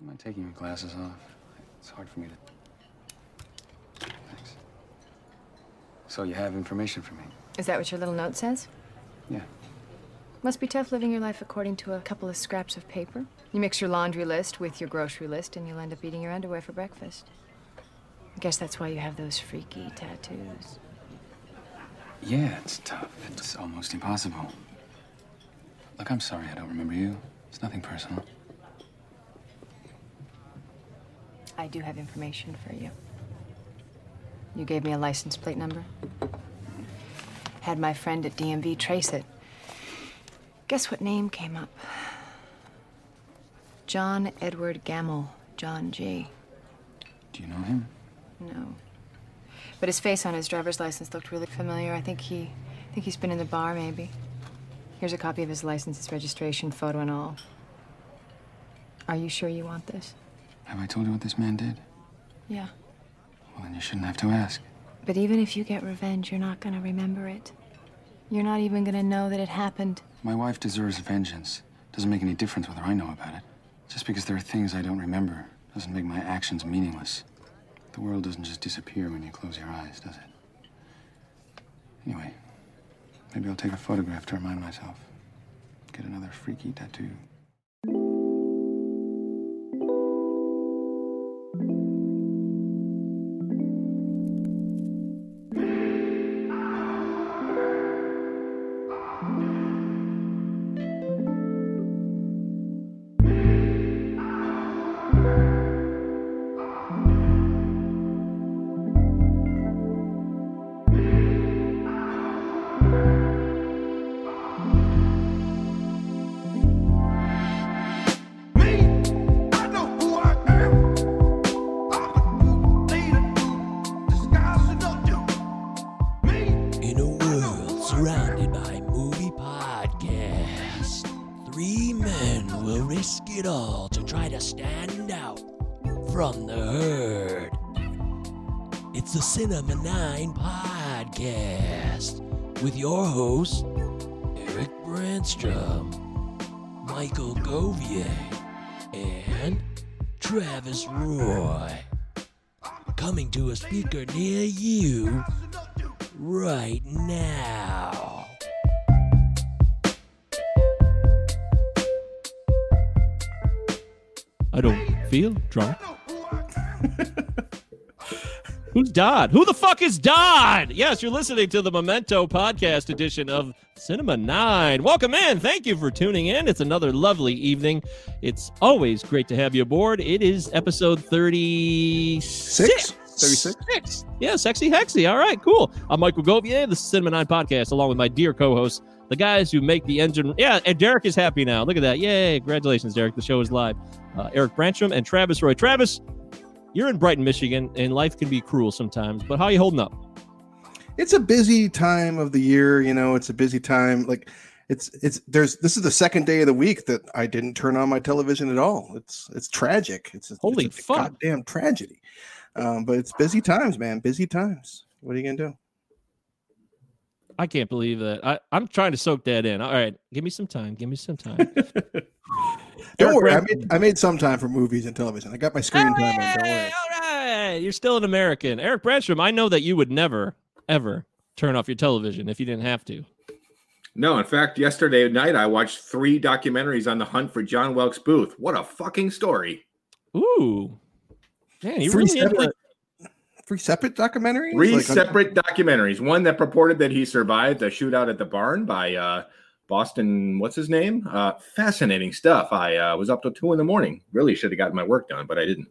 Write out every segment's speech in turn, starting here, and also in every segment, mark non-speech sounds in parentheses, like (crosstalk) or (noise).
You mind taking your glasses off? It's hard for me to. Thanks. So you have information for me? Is that what your little note says? Yeah. Must be tough living your life according to a couple of scraps of paper. You mix your laundry list with your grocery list, and you'll end up eating your underwear for breakfast. I guess that's why you have those freaky tattoos. Yeah, it's tough. It's almost impossible. Look, I'm sorry I don't remember you. It's nothing personal. I do have information for you. You gave me a license plate number. Had my friend at DMV trace it. Guess what name came up? John Edward Gamble, John G. Do you know him? No. But his face on his driver's license looked really familiar. I think he I think he's been in the bar maybe. Here's a copy of his license, his registration, photo and all. Are you sure you want this? Have I told you what this man did? Yeah. Well, then you shouldn't have to ask. But even if you get revenge, you're not gonna remember it. You're not even gonna know that it happened. My wife deserves vengeance. Doesn't make any difference whether I know about it. Just because there are things I don't remember doesn't make my actions meaningless. The world doesn't just disappear when you close your eyes, does it? Anyway, maybe I'll take a photograph to remind myself. Get another freaky tattoo. Dodd? Who the fuck is Dodd? Yes, you're listening to the Memento podcast edition of Cinema 9. Welcome in. Thank you for tuning in. It's another lovely evening. It's always great to have you aboard. It is episode 36. Six? 36? Six. Yeah, sexy hexy. All right, cool. I'm Michael Govier, the Cinema 9 podcast, along with my dear co-hosts, the guys who make the engine. Yeah, and Derek is happy now. Look at that. Yay. Congratulations, Derek. The show is live. Uh, Eric Brancham and Travis Roy. Travis, you're in Brighton, Michigan, and life can be cruel sometimes, but how are you holding up? It's a busy time of the year, you know, it's a busy time. Like it's it's there's this is the second day of the week that I didn't turn on my television at all. It's it's tragic. It's a, Holy it's fuck. goddamn tragedy. Um, but it's busy times, man. Busy times. What are you gonna do? I can't believe that. I, I'm trying to soak that in. All right, give me some time. Give me some time. (laughs) Don't worry, I made I made some time for movies and television. I got my screen time. in, Don't worry. Hey, all right. You're still an American. Eric Branstrom, I know that you would never, ever turn off your television if you didn't have to. No, in fact, yesterday night I watched three documentaries on the hunt for John Wilkes Booth. What a fucking story! Ooh. Man, you Three really into separate, three separate documentaries. Three Like, on- separate documentaries. One that purported that he survived the shootout at the barn by uh, Boston. What's his name? Uh, fascinating stuff. I uh, was up till two in the morning. Really should have gotten my work done, but I didn't.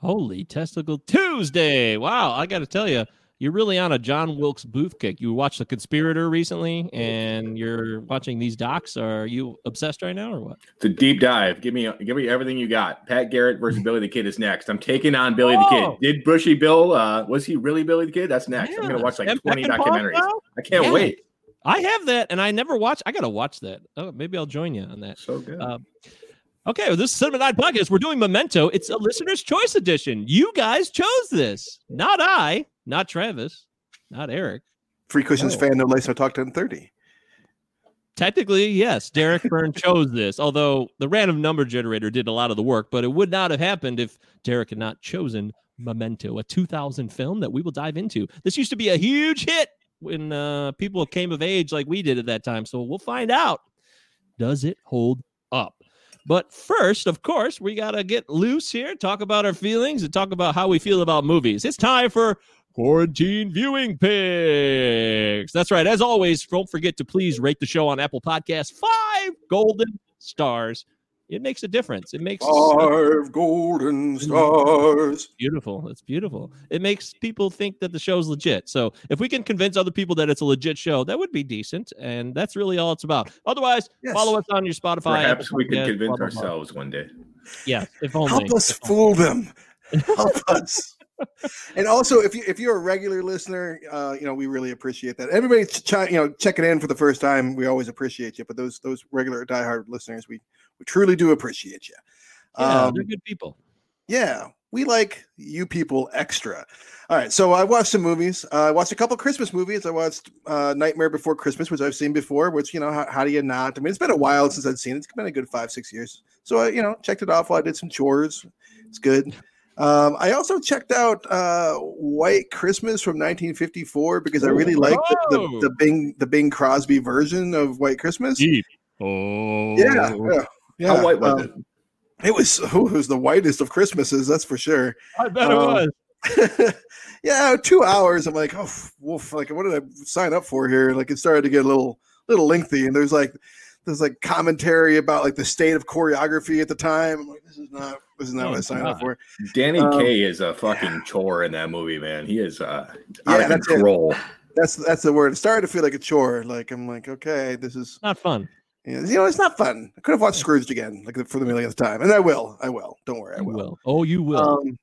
Holy Testicle Tuesday. Wow, I got to tell you, you're really on a John Wilkes Booth kick. You watched The Conspirator recently and you're watching these docs. Are you obsessed right now or what? It's a deep dive. Give me, give me everything you got. Pat Garrett versus Billy the Kid is next. I'm taking on Billy the Oh. Kid. Did Brushy Bill? Uh, was he really Billy the Kid? That's next. I'm gonna watch like Sam 20 documentaries. I can't Yeah. wait. I have that and I never watched. I got to watch that. Oh, maybe I'll join you on that. So good. Um, okay, well, this is Cinema Nine Podcast. We're doing Memento. It's a listener's choice edition. You guys chose this, not I, not Travis, not Eric. Free Cushions Oh. fan, no lace, no talk 1030. technically, yes, Derek Byrne (laughs) chose this, although the random number generator did a lot of the work, but it would not have happened if Derek had not chosen Memento, a 2000 film that we will dive into. This used to be a huge hit when uh, people came of age like we did at that time. So we'll find out. Does it hold up? But first, of course, we got to get loose here, talk about our feelings, and talk about how we feel about movies. It's time for quarantine viewing picks. That's right. As always, don't forget to please rate the show on Apple Podcasts five golden stars. It makes a difference. It makes Five golden (laughs) stars. beautiful. It's beautiful. It makes people think that the show's legit. So if we can convince other people that it's a legit show, that would be decent. And that's really all it's about. Otherwise, Yes. follow us on your Spotify. Perhaps we can convince blah, blah, blah. ourselves one day. Yeah, if (laughs) only. Help us fool them. Help (laughs) us. And also, if you if you're a regular listener, uh, you know we really appreciate that. Everybody, ch- chi- you know, checking in for the first time, we always appreciate you. But those those regular diehard listeners, we we truly do appreciate you. Yeah, Um, they're good people. yeah, we like you people extra. All right, so I watched some movies. Uh, I watched a couple Christmas movies. I watched uh, Nightmare Before Christmas, which I've seen before. Which you know, how, how do you not? I mean, it's been a while since I've seen it. It's been a good five, six years. So I, you know, checked it off while I did some chores. It's good. Um, I also checked out uh, White Christmas from 1954 because I really like the, Oh. the, the Bing the Bing Crosby version of White Christmas. Deep. Oh, Yeah, yeah, yeah. How white was um, it? It was (laughs) oh, it was the whitest of Christmases, that's for sure. I bet it Um, was. (laughs) yeah, two hours. I'm like, oh, wolf. Like, what did I sign up for here? Like, it started to get a little, little lengthy, and there's like, there's like commentary about like the state of choreography at the time. I'm like, this is not, this is not Oh, what I signed up for. Danny um, Kaye is a fucking chore in that movie, man. He is uh, Yeah, out of that's it. control. That's that's the word. It started to feel like a chore. Like, I'm like, okay, this is, Not fun. You know, you know, it's not fun. I could have watched Scrooged again, like for the millionth time, and I will. I will. Don't worry, I You will. will. Oh, you will. Um,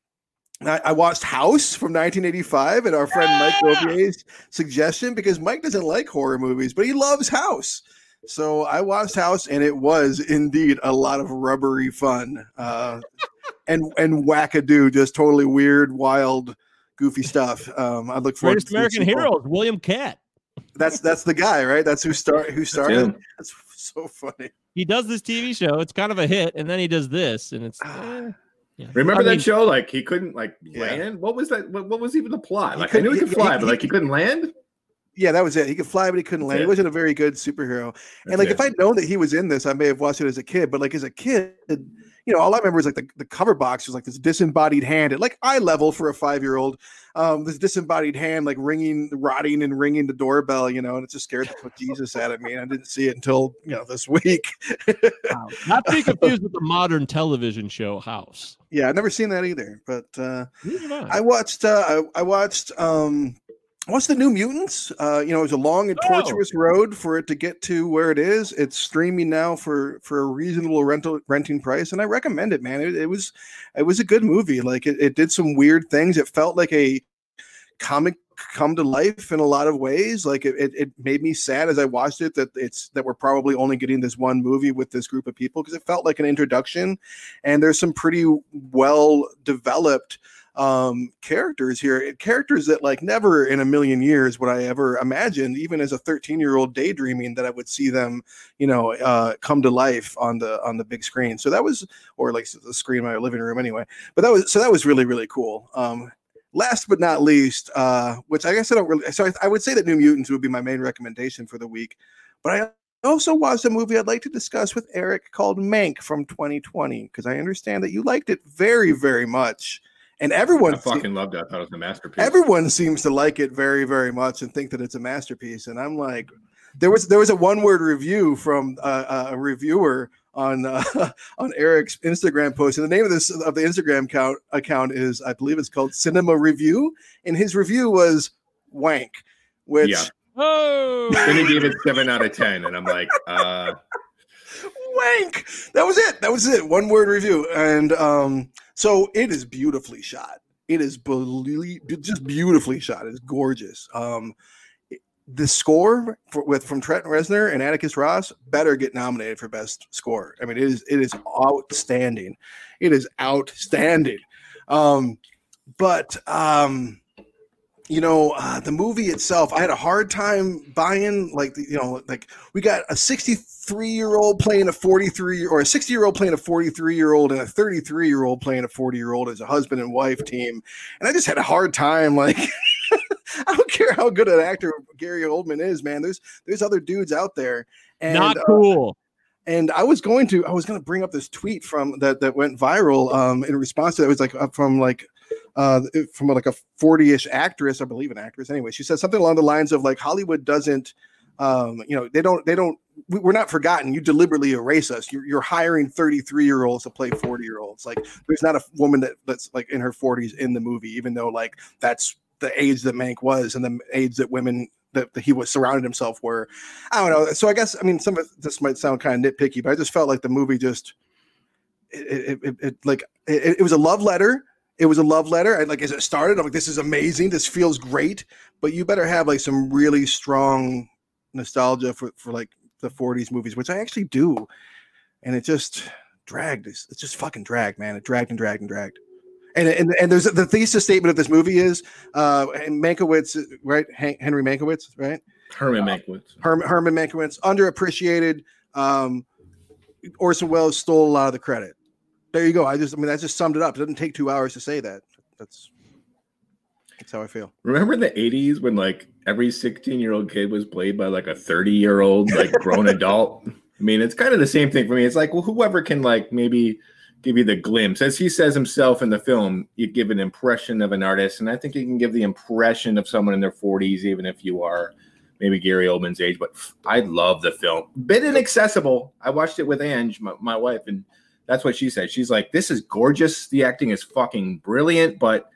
I, I watched House from 1985 at our friend Mike Robier's suggestion because Mike doesn't like horror movies, but he loves House. So I watched House, and it was indeed a lot of rubbery fun, uh, (laughs) and and wackadoo, just totally weird, wild, goofy stuff. Um, I look forward Greatest to the American sequel. Heroes, William Katt. That's that's the guy, right? That's who start who started. That's (laughs) so funny. He does this TV show. It's kind of a hit, and then he does this, and it's. Ah. eh, yeah. Remember I that mean, show? Like he couldn't like Yeah. land. What was that? What, what was even the plot? He Like I knew he couldn't- could he- fly, he- but like he couldn't land. Yeah, that was it. He could fly, but he couldn't land. He it. wasn't a very good superhero. and That's like it. if I'd known that he was in this, I may have watched it as a kid. But like as a kid, you know, all I remember is like the, the cover box was like this disembodied hand at like eye level for a five year old. Um, this disembodied hand like ringing, rotting, and ringing the doorbell. You know, and it just scared the put Jesus out of me. And I didn't see it until you know this week. Not to be (laughs) confused with the modern television show House. yeah, I've never seen that either. But uh, I watched. Uh, I, I watched. Um, Watched the New Mutants. Uh, you know, it was a long and Oh. tortuous road for it to get to where it is. It's streaming now for for a reasonable rental renting price, and I recommend it, man. It, it was it was a good movie. Like it, it did some weird things. It felt like a comic come to life in a lot of ways. Like it, it, it made me sad as I watched it that it's that we're probably only getting this one movie with this group of people because it felt like an introduction, and there's some pretty well developed um characters here characters that like never in a million years would i ever imagine even as a 13 year old daydreaming that i would see them you know uh come to life on the on the big screen. So that was or like the screen in my living room anyway. But that was so that was really really cool. Um last but not least uh which i guess i don't really so I, I would say that new mutants would be my main recommendation for the week but i also watched a movie I'd like to discuss with Eric called Mank from 2020 because I understand that you liked it very, very much, and everyone I fucking loved it. I thought it was a masterpiece. everyone seems to like it very very much and think that it's a masterpiece. And i'm like there was there was a one word review from uh, a reviewer on uh, (laughs) on eric's instagram post. And the name of this of the instagram account account is i believe it's called cinema review. And his review was wank which Yeah. Oh, then he gave it seven out of ten, and I'm like, uh, (laughs) wank! That was it. That was it. One word review. And um so it is beautifully shot it is belie- just beautifully shot it's gorgeous um the score for, with from Trent Reznor and Atticus Ross better get nominated for best score. I mean, it is it is outstanding. It is outstanding. Um, but um, you know, uh, the movie itself, I had a hard time buying. Like, you know, like we got a 63 year old playing a 43 or a 60 year old playing a 43 year old and a 33 year old playing a 40 year old as a husband and wife team, and I just had a hard time. Like, (laughs) I don't care how good an actor Gary Oldman is, man. There's there's other dudes out there, and Not uh, cool. and I was going to I was going to bring up this tweet from that that went viral um in response to that it was like uh, from like uh from like a 40ish actress I believe an actress anyway she said something along the lines of like Hollywood doesn't um you know they don't they don't we, we're not forgotten you deliberately erase us you're, you're hiring 33 year olds to play 40 year olds like there's not a woman that that's like in her 40s in the movie even though like that's the age that Mank was and the age that women that, that he was surrounded himself were I don't know. So I guess I mean some of this might sound kind of nitpicky, but I just felt like the movie just it, it, it, it like it was a love letter. It was a love letter. And like as it started, I'm like, this is amazing. This feels great. But you better have like some really strong nostalgia for, for like the 40s movies, which I actually do. And it just dragged. It's, it's just fucking dragged, man. It dragged and dragged and dragged. And, and and there's the thesis statement of this movie is uh and Mankiewicz, right? Henry Mankiewicz, right? Herman Mankiewicz. Herman, Herman Mankiewicz, underappreciated. Um, Orson Welles stole a lot of the credit. There you go. I just, I mean, that just summed it up. It doesn't take two hours to say that. That's that's how I feel. Remember in the 80s when like every 16 year old kid was played by like a 30 year old, like grown (laughs) adult? I mean, it's kind of the same thing for me. It's like, well, whoever can like maybe give you the glimpse. As he says himself in the film, you give an impression of an artist. And I think you can give the impression of someone in their 40s, even if you are maybe Gary Oldman's age. But I love the film. Bit inaccessible. I watched it with Ange, my, my wife, and that's what she said. She's like, this is gorgeous. The acting is fucking brilliant, but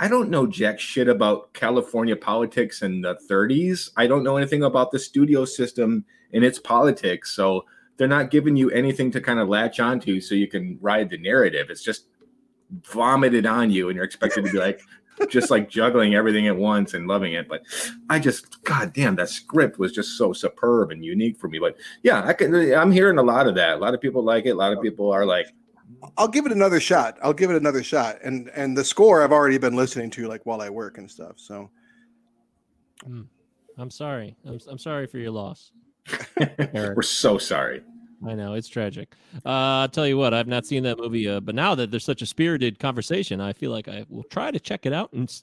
I don't know jack shit about California politics in the 30s. I don't know anything about the studio system and its politics. So they're not giving you anything to kind of latch onto so you can ride the narrative. It's just vomited on you and you're expected to be like just like juggling everything at once and loving it. But I just, god damn, that script was just so superb and unique for me. But yeah, I can I'm hearing a lot of that. A lot of people like it. A lot of people are like, I'll give it another shot. I'll give it another shot. And and the score I've already been listening to like while I work and stuff. So mm. I'm sorry. I'm, I'm sorry for your loss. (laughs) we're so sorry. I know it's tragic. Uh, I'll tell you what, I've not seen that movie, uh, but now that there's such a spirited conversation, I feel like I will try to check it out and s-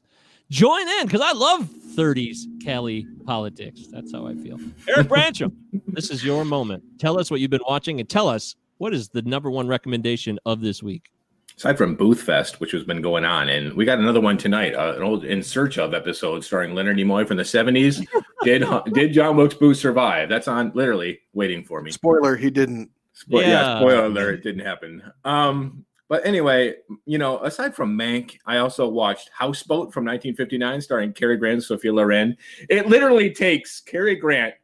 join in because I love 30s Cali politics. That's how I feel. Eric Brancham, (laughs) this is your moment. Tell us what you've been watching and tell us what is the number one recommendation of this week. Aside from Booth Fest, which has been going on, and we got another one tonight, uh, an old In Search of episode starring Leonard Nimoy from the seventies. (laughs) did did John Wilkes Booth survive? That's on literally waiting for me. spoiler, he didn't. Spo- yeah. Yeah. spoiler alert, it didn't happen. Um, but anyway, you know, aside from Mank, I also watched Houseboat from 1959, starring Cary Grant and Sophia Loren. It literally takes Cary Grant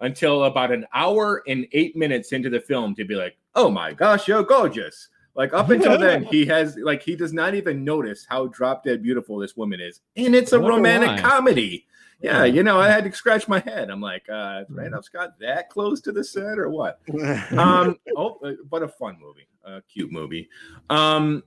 until about an hour and eight minutes into the film to be like, "Oh my gosh, you're gorgeous." Like up until then, (laughs) he has like he does not even notice how drop dead beautiful this woman is, and it's a romantic why. comedy. Yeah, you know, I had to scratch my head. I'm like, uh, is Randolph Scott that close to the set or what? (laughs) um oh uh, but a fun movie a cute movie um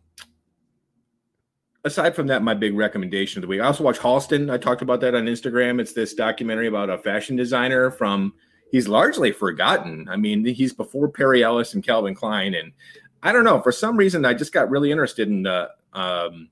aside from that my big recommendation of the week i also watched halston i talked about that on instagram it's this documentary about a fashion designer from he's largely forgotten i mean he's before perry ellis and calvin klein and i don't know. For some reason i just got really interested in the um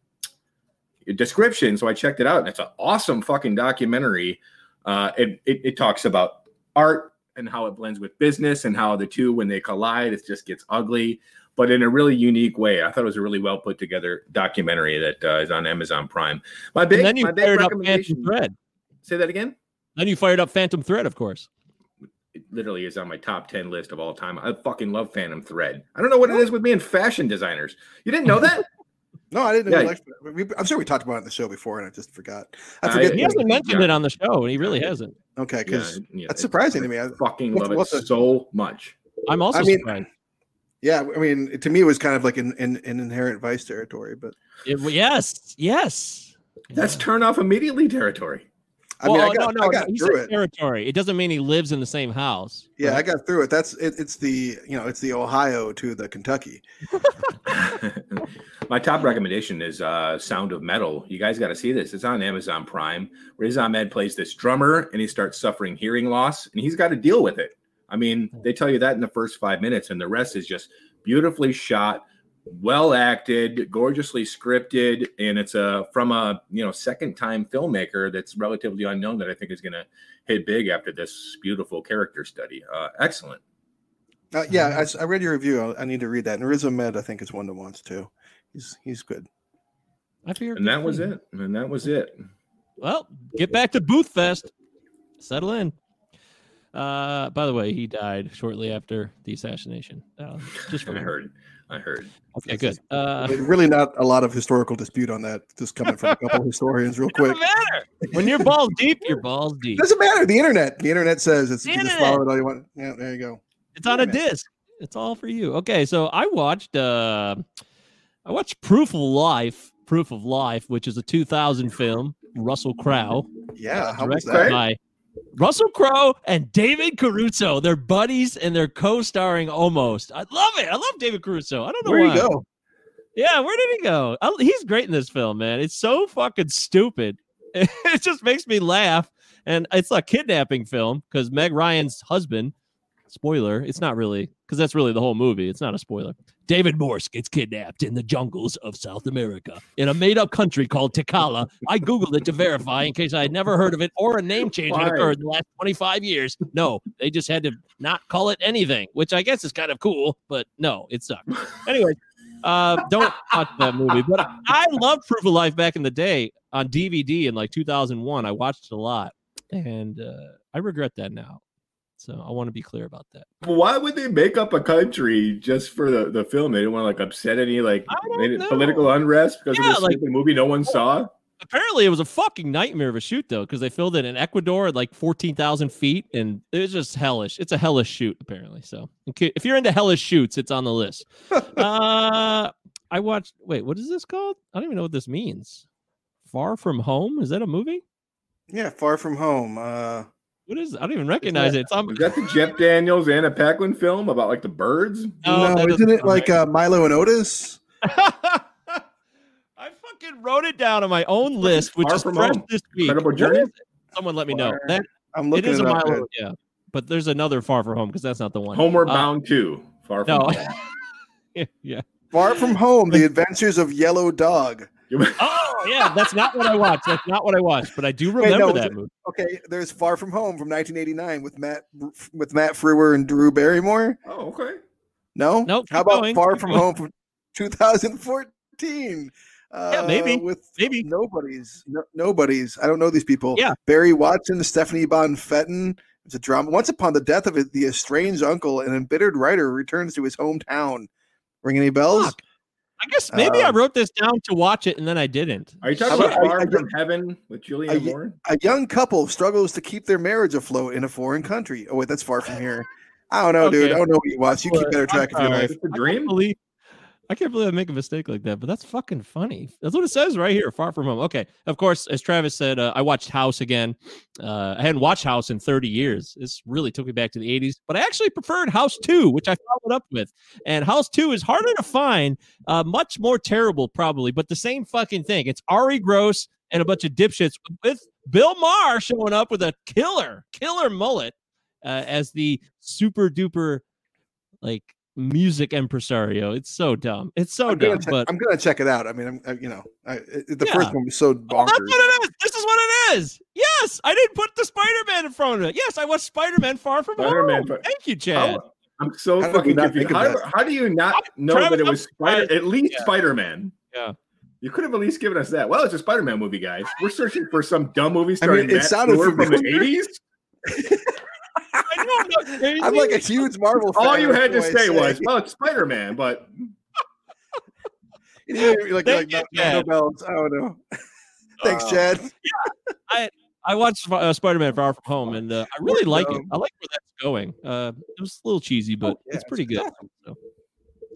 description so i checked it out and it's an awesome fucking documentary. Uh it, it, it talks about art and how it blends with business and how the two when they collide it just gets ugly but in a really unique way. I thought it was a really well put together documentary that uh, is on amazon prime. My big and then you my big fired up Phantom Thread. say that again? Then you fired up Phantom Thread, of course. It literally is on my top 10 list of all time i fucking love phantom thread i don't know what it is with me and fashion designers you didn't know that (laughs) no, I didn't. Yeah. you. We, I'm sure we talked about it on the show before, and I just forgot. I I- forget. He Yeah. hasn't mentioned Yeah. it on the show, and he really hasn't. okay, because Yeah, yeah, that's surprising to me. I, fucking What- love it the- so much I'm also I mean- surprised. yeah, I mean, to me, it was kind of like an, in, in inherent vice territory, but It- yes, yes. that's Yeah. turn off immediately territory I mean, Well, I got, no, no, I got he through said it. territory. It doesn't mean he lives in the same house. Yeah, I got through it. That's it, it's the you know it's the Ohio to the Kentucky. my (laughs) My top recommendation is uh, Sound of Metal. You guys got to see this. It's on Amazon Prime. Riz Ahmed plays this drummer and he starts suffering hearing loss and he's got to deal with it. I mean, they tell you that in the first five minutes, and the rest is just beautifully shot, well acted, gorgeously scripted, and it's a from a you know second time filmmaker that's relatively unknown that I think is going to hit big after this beautiful character study. Uh, excellent. Uh, yeah, I read your review. I, I need to read that. And Riz Ahmed, I think, is one that wants to. He's he's good. I figured. And that was it. And that was it. Well, get back to Booth Fest. Settle in. Uh, by the way, he died shortly after the assassination. Uh, just for I heard. I heard. Okay, good. (laughs) Uh, really not a lot of historical dispute on that. Just coming from a couple of (laughs) historians, real quick. doesn't matter. When you're balls deep, you're balls deep. Doesn't matter. The internet. The internet says it's The you just internet. follow it all you want. Yeah, there you go. It's on a disc. It's all for you. Okay, so I watched uh I watched Proof of Life, Proof of Life, which is a 2000 film, Russell Crowe, Yeah, how was that? by Russell Crowe and David Caruso. They're buddies and they're co-starring almost. I love it. I love David Caruso. I don't know Where why. go? Yeah, where did he go? I, he's great in this film, man. It's so fucking stupid. (laughs) It just makes me laugh. And it's a kidnapping film because Meg Ryan's husband, spoiler, it's not really, because that's really the whole movie. It's not a spoiler. David Morse gets kidnapped in the jungles of South America in a made up country called Tecala. I Googled it to verify in case I had never heard of it or a name change had occurred in the last 25 years. No, they just had to not call it anything, which I guess is kind of cool, but no, it sucked. Anyway, uh, don't watch that movie. But I loved Proof of Life back in the day on DVD in like 2001. I watched it a lot, and uh, I regret that now. So I want to be clear about that. Why would they make up a country just for the, the film? They didn't want to like upset any like I don't any know. political unrest because Yeah, of this like- stupid movie no one saw. Apparently, it was a fucking nightmare of a shoot though, because they filmed it in Ecuador at like 14,000 feet, and it was just hellish. It's a hellish shoot, apparently. So if you're into hellish shoots, it's on the list. (laughs) uh, I watched. Wait, what is this called? I don't even know what this means. Far from home? Is that a movie? Yeah, Far From Home. Uh, What is? I don't even recognize it. It's on. Was that the Jeff Daniels Anna Paquin film about like the birds? No, no, that isn't it sound like uh, Milo and Otis? (laughs) I fucking wrote it down on my own list, which Far is fresh Home. this week. Incredible Journey? Someone let me know. Far- That I'm looking is it a up. Milo, man. yeah. But there's another Far From Home because that's not the one. Homeward Uh, Bound 2. Far from No. home. (laughs) yeah. Far From Home: (laughs) The Adventures of Yellow Dog. (laughs) Oh yeah, that's not what I watched. That's not what I watched, but I do Wait, remember no, that it- movie. Okay, there's Far From Home from 1989 with Matt with Matt Frewer and Drew Barrymore. oh, okay. No, Nope, How about going, Far From. Home from 2014? Uh, maybe, With maybe. nobody's, no, nobody's. I don't know these people. Yeah. Barry Watson, Stephanie Bonfetten. It's a drama. Once upon the death of it, the estranged uncle, an embittered writer returns to his hometown. Ring any bells? Fuck. I guess maybe I Uh, wrote this down to watch it and then I didn't. Are you talking about Far I- from Heaven with Julianne I- Moore? A young couple struggles to keep their marriage afloat in a foreign country. Oh wait, that's far from here. I don't know, dude. I don't know what you watch. You keep better track of your life. It's a I can't dream? believe I can't believe I make a mistake like that, but that's fucking funny. That's what it says right here. Far from home. Okay. Of course, as Travis said, uh, I watched House again. Uh, I hadn't watched House in 30 years. This really took me back to the 80s, but I actually preferred House 2, which I followed up with. And House 2 is harder to find, uh, much more terrible, probably, but the same fucking thing. It's Arye Gross and a bunch of dipshits with Bill Maher showing up with a killer, killer mullet uh, as the super duper, like, music impresario. It's so dumb. It's so I'm dumb. check, but I'm gonna check it out. I mean, I'm, I, you know, I, it, the Yeah. first one was so Oh, bonkers. that's what it is. This is what it is. Yes, I didn't put the Spider-Man in front of it. Yes, I watched Spider-Man Far From Spider-Man Home. Far- Thank you, Chad. How- I'm so How fucking not confused. How, how do you not know that it was Spider, at least Yeah. Spider-Man? Yeah. You could have at least given us that. Well, it's a Spider-Man movie, guys. We're searching for some dumb movie I starring mean, it Matt sounded Stewart from the 80s. (laughs) I know I'm not crazy. I'm like a huge Marvel fan. All you had to that's say was, well, it's Spider-Man, but (laughs) You know, like, Thank like you, no, no Chad. bells. I don't know. (laughs) Thanks, Uh, Chad. I I watched uh, Spider-Man Far From Home, and uh, I really Poor like it. I like where that's going. Uh, it was a little cheesy, but Oh, yeah, it's pretty it's good. So.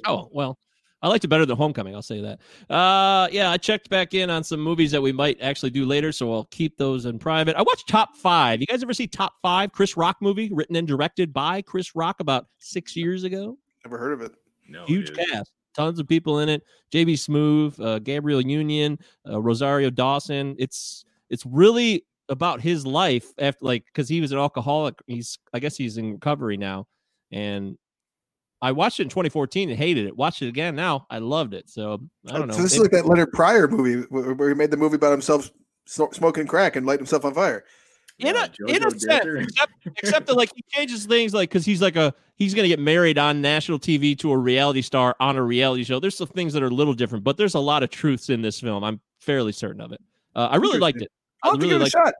Oh well, I liked it better than Homecoming. I'll say that. Uh, yeah, I checked back in on some movies that we might actually do later, so I'll keep those in private. I watched Top Five. You guys ever see Top Five? Chris Rock movie, written and directed by Chris Rock about six years ago. Never heard of it. no, Huge dude. cast. tons of people in it. JB Smoove, uh, Gabrielle Union, uh, Rosario Dawson. It's it's really about his life after like because he was an alcoholic. He's I guess he's in recovery now, and I watched it in 2014 and hated it. Watched it again now. I loved it. So I don't know. So this is like that Leonard Pryor movie where where he made the movie about himself smoking crack and lighting himself on fire. in Yeah, a in a sense, except except that like he changes things like because he's like a he's gonna get married on national TV to a reality star on a reality show. There's some things that are a little different, but there's a lot of truths in this film. I'm fairly certain of it. Uh, I really liked it. I I'll give really it a liked. shot.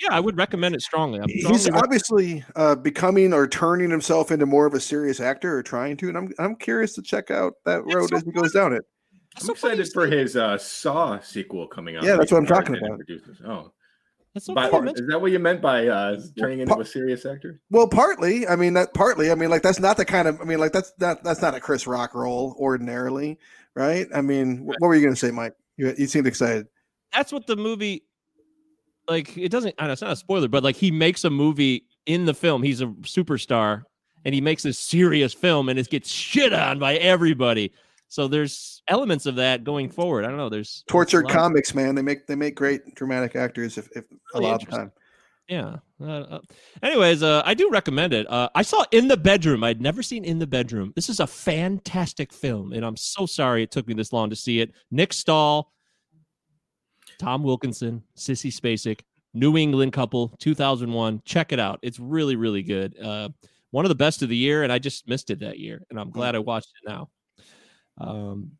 Yeah, I would recommend it strongly. I'm He's strongly rec- obviously uh, becoming or turning himself into more of a serious actor or trying to, and I'm I'm curious to check out that It's road so as he goes down it. That's I'm so excited for his uh, Saw sequel coming out. Yeah, that's what I'm talking about. producers. Oh, That's so By- funny you mention- is that what you meant by uh, turning into a serious actor? Well, partly, I mean that partly, I mean like that's not the kind of, I mean like that's not that's not a Chris Rock role ordinarily, right? I mean, wh- what were you going to say, Mike? You you seemed excited. that's what the movie like it doesn't I know it's not a spoiler but like he makes a movie in the film he's a superstar and he makes a serious film and it gets shit on by everybody. So there's elements of that going forward. I don't know there's Tortured there's comics, man. They make they make great dramatic actors if, if a Really lot of time. yeah. Uh, uh, anyways uh, i do recommend it. Uh, i saw in the bedroom. I'd never seen in the bedroom. This is a fantastic film and i'm so sorry it took me this long to see it. Nick stahl Tom Wilkinson, Sissy Spacek, New England couple, 2001. Check it out. It's really, really good. Uh, one of the best of the year, and I just missed it that year, and I'm glad I watched it now. Um,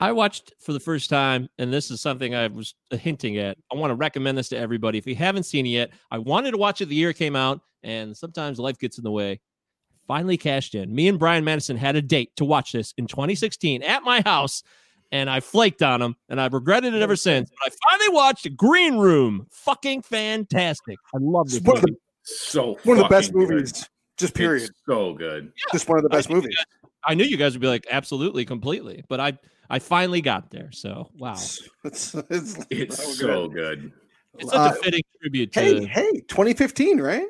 I watched for the first time, and this is something I was hinting at. I want to recommend this to everybody. If you haven't seen it yet, I wanted to watch it the year it came out, and sometimes life gets in the way. Finally cashed in. Me and Brian Madison had a date to watch this in 2016 at my house, and I flaked on them, and I've regretted it ever since. But I finally watched Green Room. Fucking fantastic. I love this It's one of movie. the So one of the best good. movies, just period. It's so good. Just one of the best think you movies. guys- I knew you guys would be like, absolutely, completely. But I I finally got there. So wow. It's, it's, It's so so good. good. It's such Uh, a fitting tribute to Hey, hey, 2015, right?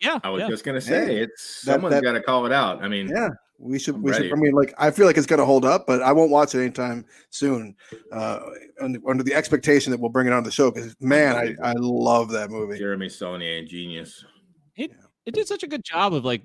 yeah. I was yeah. just gonna say it's That- someone's that- got to call it out. I mean, Yeah, we should. I'm we should. I mean, like, I feel like it's gonna hold up, but I won't watch it anytime soon. Uh, under, under the expectation that we'll bring it on the show because man, I, I love that movie. Jeremy Saulnier, genius. it it did such a good job of like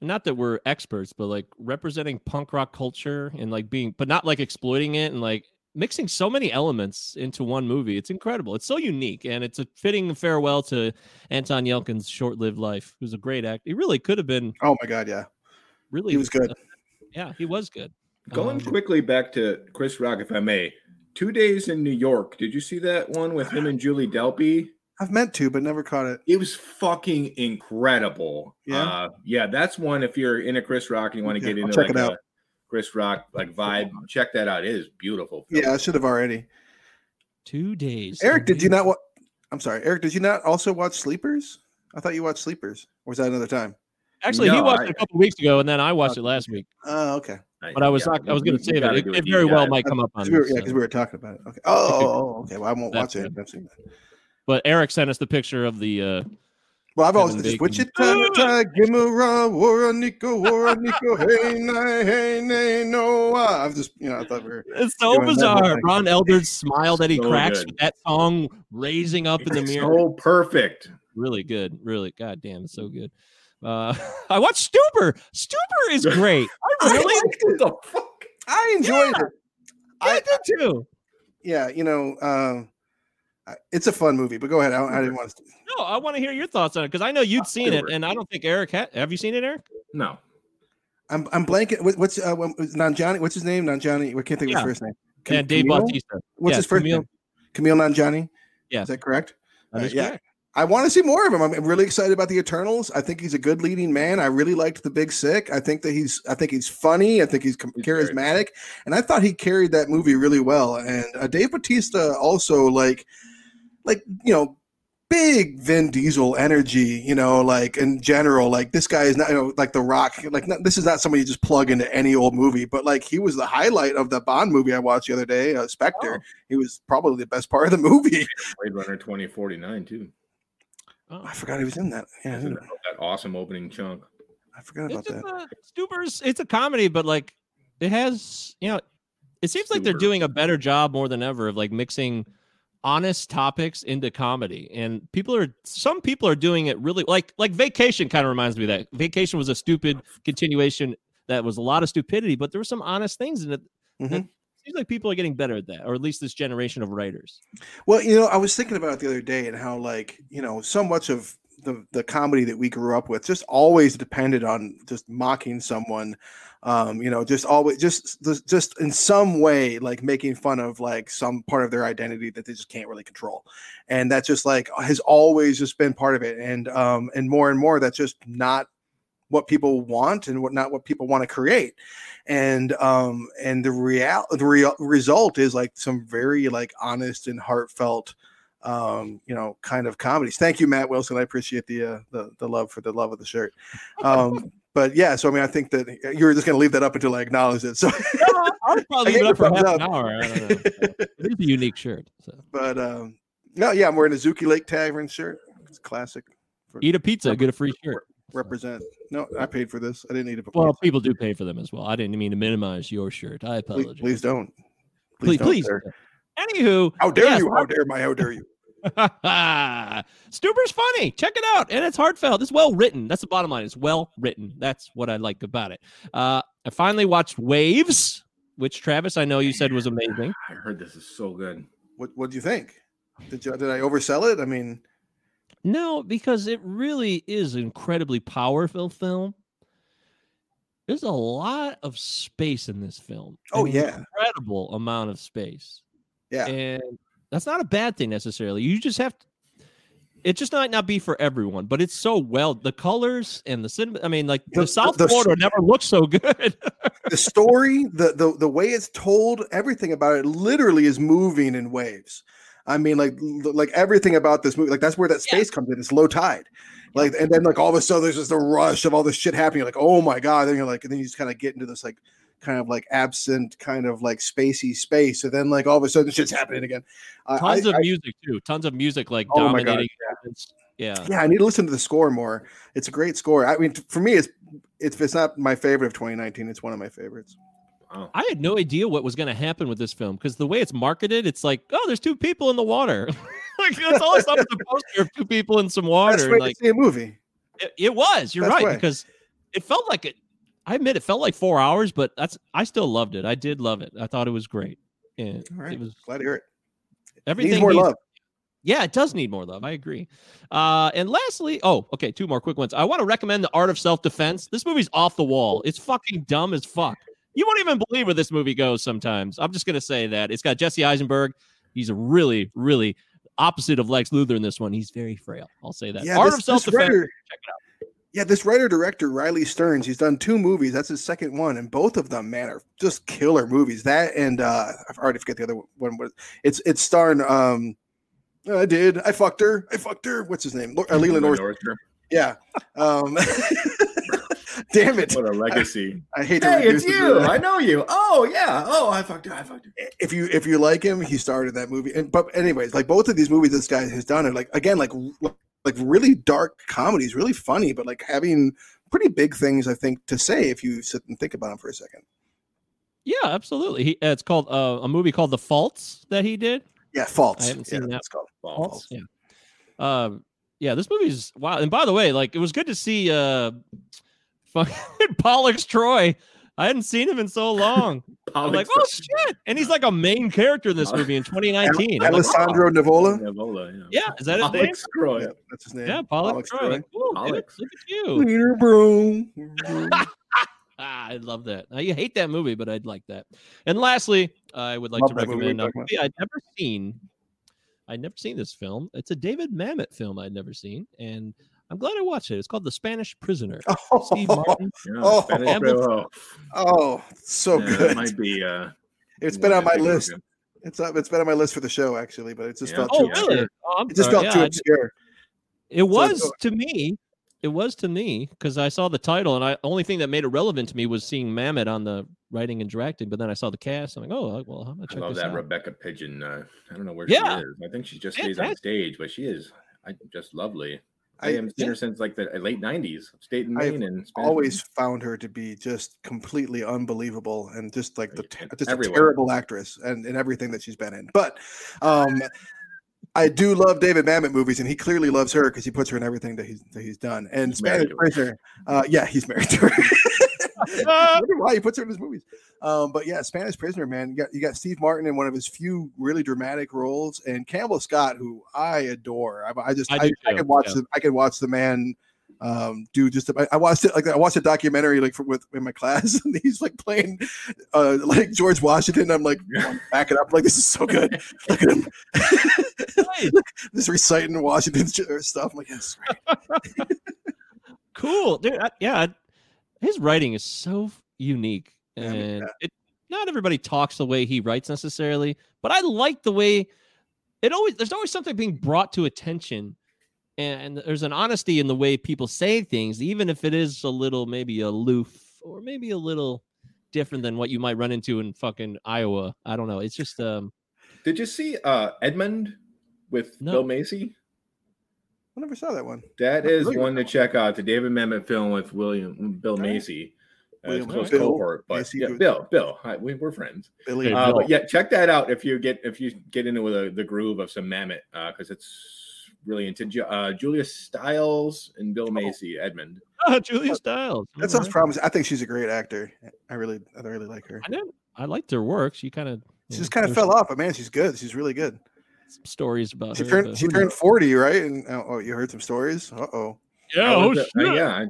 not that we're experts but like representing punk rock culture and like being but not like exploiting it and like mixing so many elements into one movie it's incredible it's so unique and it's a fitting farewell to anton yelchin's short-lived life he was a great actor he really could have been Oh my god, yeah, really he was good. (laughs) yeah he was good Going Um, quickly back to Chris Rock, if I may. Two days in New York. Did you see that one with him and Julie Delpy? I've meant to, but never caught it. It was fucking incredible. Yeah? uh, yeah. That's one. If you're into Chris Rock and you want to Okay, get I'll into check like it a out. Chris Rock like vibe, check that out. It is beautiful. film. Yeah, I should have already. two days Eric, did you not? Wa- I'm sorry, Eric. Did you not also watch Sleepers? I thought you watched Sleepers. Or was that another time? Actually he watched I- it a couple weeks ago and then i watched it last week Oh, okay. but i was yeah, not, i was going to we say that it, it very well dive. might come up on 'Cause we were, this, yeah, so. because we were talking about it. Okay. Oh, oh, oh, okay. Well, I won't That's watch it. good. I've seen that. but eric sent us the picture of the uh Well, I've always Kevin just Bacon. Wichita, (laughs) Gimera, Waranico, Waranico, hey, nay, hey, nay, no. ah. I've just, you know, I thought we were. It's so doing that whole bizarre. Ron Eldridge smile that he So cracks good. with that song raising up in the It's mirror. so perfect. Really good. Really, god damn, it's so good. Uh, (laughs) I watched Stuber. Stuber is (laughs) great. I really liked it. the fuck? I enjoyed it. I I, did too. yeah, you know, um, it's a fun movie. But go ahead. I, I didn't want to. No, I want to hear your thoughts on it because I know you'd seen it, and I don't think Eric had. Have you seen it, Eric? No. I'm, I'm blanking. What, what's uh, what, Nanjiani? What's his name? Non Johnny. I can't think of his first name. Cam- Yeah, Dave Camille? Bautista. What's Yeah, his first Camille. name? Kumail Nanjiani. Yeah. Is that correct? That Uh, yeah. correct. I want to see more of him. I'm really excited about the Eternals. I think he's a good leading man. I really liked the Big Sick. I think that he's. I think he's funny. I think he's He's charismatic, and I thought he carried that movie really well. And uh, Dave Batista also like, like you know, big Vin Diesel energy. You know, like in general, like this guy is not you know like The Rock. Like not, this is not somebody you just plug into any old movie. But like he was the highlight of the Bond movie I watched the other day, uh, Spectre. Oh. He was probably the best part of the movie. Blade Runner 2049 too. Oh. I forgot he was in that. Yeah, I that, that awesome opening chunk. I forgot about It's that. a, Stuber's. It's a comedy, but like it has you know it seems like they're doing a better job more than ever of like mixing honest topics into comedy and people are some people are doing it really like like vacation kind of reminds me of that vacation was a stupid continuation that was a lot of stupidity but there were some honest things in it that Mhm. Seems like people are getting better at that or at least this generation of writers. Well, you know, I was thinking about it the other day and how, like, you know, so much of the the comedy that we grew up with just always depended on just mocking someone, um, you know, just always just just- in some way like making fun of like some part of their identity that they just can't really control, and that just like has always just been part of it, and um, and more and more that's just not what people want and what not what people want to create. And um and the real the real result is like some very like honest and heartfelt um you know kind of comedies. Thank you matt wilson. I appreciate the uh the, the love for the love of the shirt. Um (laughs) but yeah so i mean i think that you were just going to leave that up until i acknowledge it so i'll (laughs) probably leave it up for half thumbs an hour. I don't know. it is a unique shirt so. But um no yeah i'm wearing a zuki lake tavern shirt. It's classic for eat a pizza get a free shirt represent no i paid for this i didn't need to well people do pay for them as well i didn't mean to minimize your shirt i apologize please don't please don't, please, sir. anywho how dare yes, you how dare my how dare you (laughs) Stuber's funny. Check it out. And it's heartfelt. It's well written. That's the bottom line. It's well written. That's what I like about it. Uh, I finally watched Waves, which Travis, I know you said was amazing. I heard this is so good. what what do you think did you did i oversell it i mean No, because it really is an incredibly powerful film. There's a lot of space in this film. Oh, An yeah. incredible amount of space. yeah and that's not a bad thing necessarily. You just have to. It just might not be for everyone, but it's so well. The colors and the cinema. I mean, like the, The- South the- Florida never looked so good. the story, the, the the way it's told, everything about it literally is moving in waves. I mean, like like everything about this movie, like that's where that Yeah. space comes in. It's low tide, like, and then like all of a sudden there's just a rush of all this shit happening. You're like, oh my god! Then you're like, and then you just kind of get into this like kind of like absent, kind of like spacey space, and then like all of a sudden shit's happening again. I- Tons I- of I- music too. Tons of music like Oh my God, dominating. Yeah. yeah, I need to listen to the score more. It's a great score. I mean, t- for me, it's it's it's not my favorite of 2019. It's one of my favorites. Wow. I had no idea what was going to happen with this film because the way it's marketed, it's like, oh, there's two people in the water. (laughs) like that's all I saw was the poster of two people in some That's water. way and, to like see a movie. it, it was. You're Best right way. because it felt like it. I admit it felt like four hours, but that's I still loved it. I did love it. I thought it was great. And All right, it was glad to hear it. everything. Needs more needs- love. Yeah, it does need more love. I agree. Uh, and lastly, oh, okay, two more quick ones. I want to recommend The Art of Self Defense. This movie's off the wall. It's fucking dumb as fuck. You won't even believe where this movie goes sometimes. I'm just going to say that. It's got Jesse Eisenberg. He's a really, really opposite of Lex Luthor in this one. He's very frail. I'll say that. Yeah, Art this, of Self Defense. writer, Check it out. yeah, this writer director Riley Stearns, he's done two movies. That's his second one, and both of them, man, are just killer movies. That and uh I've already forget the other one. What it's it's starring um I did I fucked her I fucked her. What's his name? Lo- Uh, (laughs) Leland Orser. Orser. Yeah. Um, (laughs) (laughs) (laughs) damn it! What a legacy. (laughs) I hate to hey, reduce it's you. to- I know you. Oh yeah. Oh, I fucked her. I fucked her. if you if you like him, he started that movie. And but anyways, like both of these movies this guy has done are like again like like really dark comedies, really funny, but like having pretty big things I think to say if you sit and think about them for a second. Yeah, absolutely. He, uh, it's called uh, a movie called The Faults that he did. Yeah, faults. I haven't yeah, seen that. that's called. Faults. Yeah. Um, yeah, this movie's wow. And by the way, like it was good to see uh fucking (laughs) Pollux Troy. I hadn't seen him in so long. I'm like, oh shit. And he's like a main character in this movie in 2019. I'm like, wow. Alessandro Nivola. Nivola, yeah. Yeah, is that his name? Alex Croy. Yeah, that's his name. Yeah, Pollux Pollux Troy. Troy. Like, ooh, Pollux. Look at you. Leader bro. Ah, (laughs) I love that. Uh, you hate that movie, but I'd like that. And lastly, I would like Love to that movie recommend a movie I'd never seen. I'd never seen this film. It's a David Mamet film I'd never seen, and I'm glad I watched it. It's called The Spanish Prisoner. Steve Oh, (laughs) Martin. Yeah, Oh. Spanish Amble- Railroad. oh, so Yeah, that good. might be. Uh, It's one been on my list. him. It's up. It's been on my list for the show actually, but it just Yeah. felt Oh, too Yeah. really? obscure. Oh, It just sorry. felt Yeah, too obscure. It was so- to me. It was to me because I saw the title, and I only thing that made it relevant to me was seeing Mamet on the writing and directing. But then I saw the cast. I'm like, oh, well, I'm gonna I check love this that out. Rebecca Pidgeon. Uh, I don't know where Yeah. she is. I think she just stays on stage, but she is I, just lovely. I, am her since like the late '90s. Stayed in I've Maine and Spanish always found her to be just completely unbelievable and just like the just a terrible actress and in everything that she's been in. But um I do love David Mamet movies, and he clearly loves her because he puts her in everything that he's that he's done. And He's Spanish. Prisoner, uh, yeah, he's married to her. (laughs) (laughs) Why he puts her in his movies. Um, but yeah, Spanish Prisoner, man, you got you got Steve Martin in one of his few really dramatic roles, and Campbell Scott, who I adore. I, I just I I, I, watch yeah. the I can watch the man um do just I, I watched it like I watched a documentary like for, with in my (laughs) class and he's like playing uh like George Washington. I'm like back it up. Like this is so good. (laughs) Look at him. This reciting Washington's stuff. I'm like yes right. cool. Dude I, yeah his writing is so unique Yeah, I mean, and it not everybody talks the way he writes necessarily but i like the way it always there's always something being brought to attention and there's an honesty in the way people say things even if it is a little maybe aloof or maybe a little different than what you might run into in fucking iowa i don't know it's just um Did you see uh Edmond with No. Bill Macy? I never saw that one That Not is really. one to check out. The David Mamet film with William Bill Macy. Uh, William close Bill cohort, but Macy, yeah, Bill, Bill, hi, we, we're friends. Billy Uh, Bill. but yeah, check that out if you get if you get into the, the groove of some Mamet because it's really into Ju- uh, Julia Stiles and Bill Macy, Edmond. julia stiles that sounds Alright. promising I think she's a great actor I really I really like her i didn't i liked her work she kind of she just kind of fell off but man she's good she's really good some stories about she her turned she turned knows? 40 right and oh, oh you heard some stories uh-oh yeah I oh was, uh, shit. yeah. I,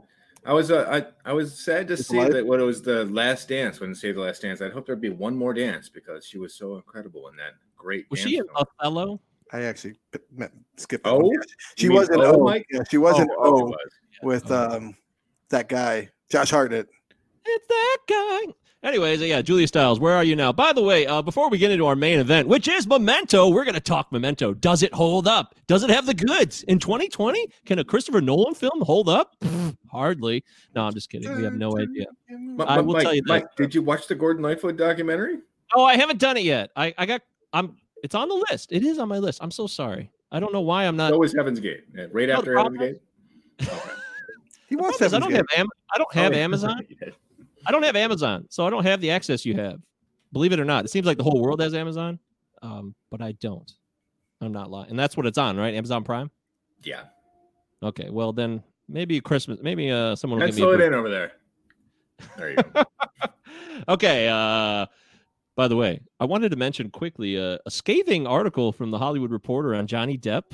I was uh, I, I was sad to It's see life. that what it was the last dance. When say the last dance, I'd hope there'd be one more dance because she was so incredible in that great. was dance she in film. Othello? I actually p- met, skipped Oh? one. She You mean was in O, O. Yeah, she was in Oh, oh, O was. with Oh. um that guy, Josh Hartnett. It's that guy. Anyways, yeah, Julia Stiles, where are you now? By the way, uh, before we get into our main event, which is Memento, we're going to talk Memento. Does it hold up? Does it have the goods? In 2020, can a Christopher Nolan film hold up? Hardly. No, I'm just kidding. We have no idea. Mi- I will Mike, tell you that. Mike, did you watch the Gordon Lightfoot documentary? Oh, I haven't done it yet. I, I got, I'm, it's on the list. It is on my list. I'm so sorry. I don't know why I'm not. So was Heaven's Gate. Yeah, Right No, after Heaven's Gate. (laughs) He The wants problem is I don't have, Am- I don't have Oh, yeah. Amazon. (laughs) I don't have Amazon, so I don't have the access you have. Believe it or not, it seems like the whole world has Amazon, um, but I don't. I'm not lying, and that's what it's on, right? Amazon Prime. Yeah. Okay, well then maybe Christmas, maybe uh, someone will give me. Pencil it in over there. There you go. (laughs) okay. Uh, by the way, I wanted to mention quickly uh, a scathing article from the Hollywood Reporter on Johnny Depp.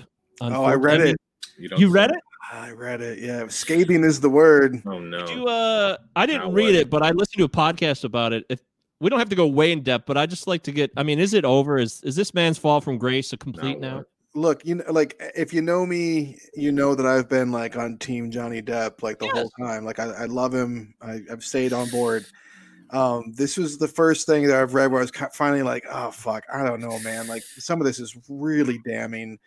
on Oh, I read mean, it. You, don't You read it? I read it. Yeah, scathing is the word. Oh no. Did you? Uh, I didn't Now read what? it, but I listened to a podcast about it. If we don't have to go way in depth, but I just like to get. I mean, is it over? Is is this man's fall from grace a complete Now now? what? Look, you know, like if you know me, you know that I've been like on Team Johnny Depp like the Yes. whole time. Like I, I love him. I, I've stayed on board. Um, this was the first thing that I've read where I was finally like, oh fuck, I don't know, man. Like some of this is really damning.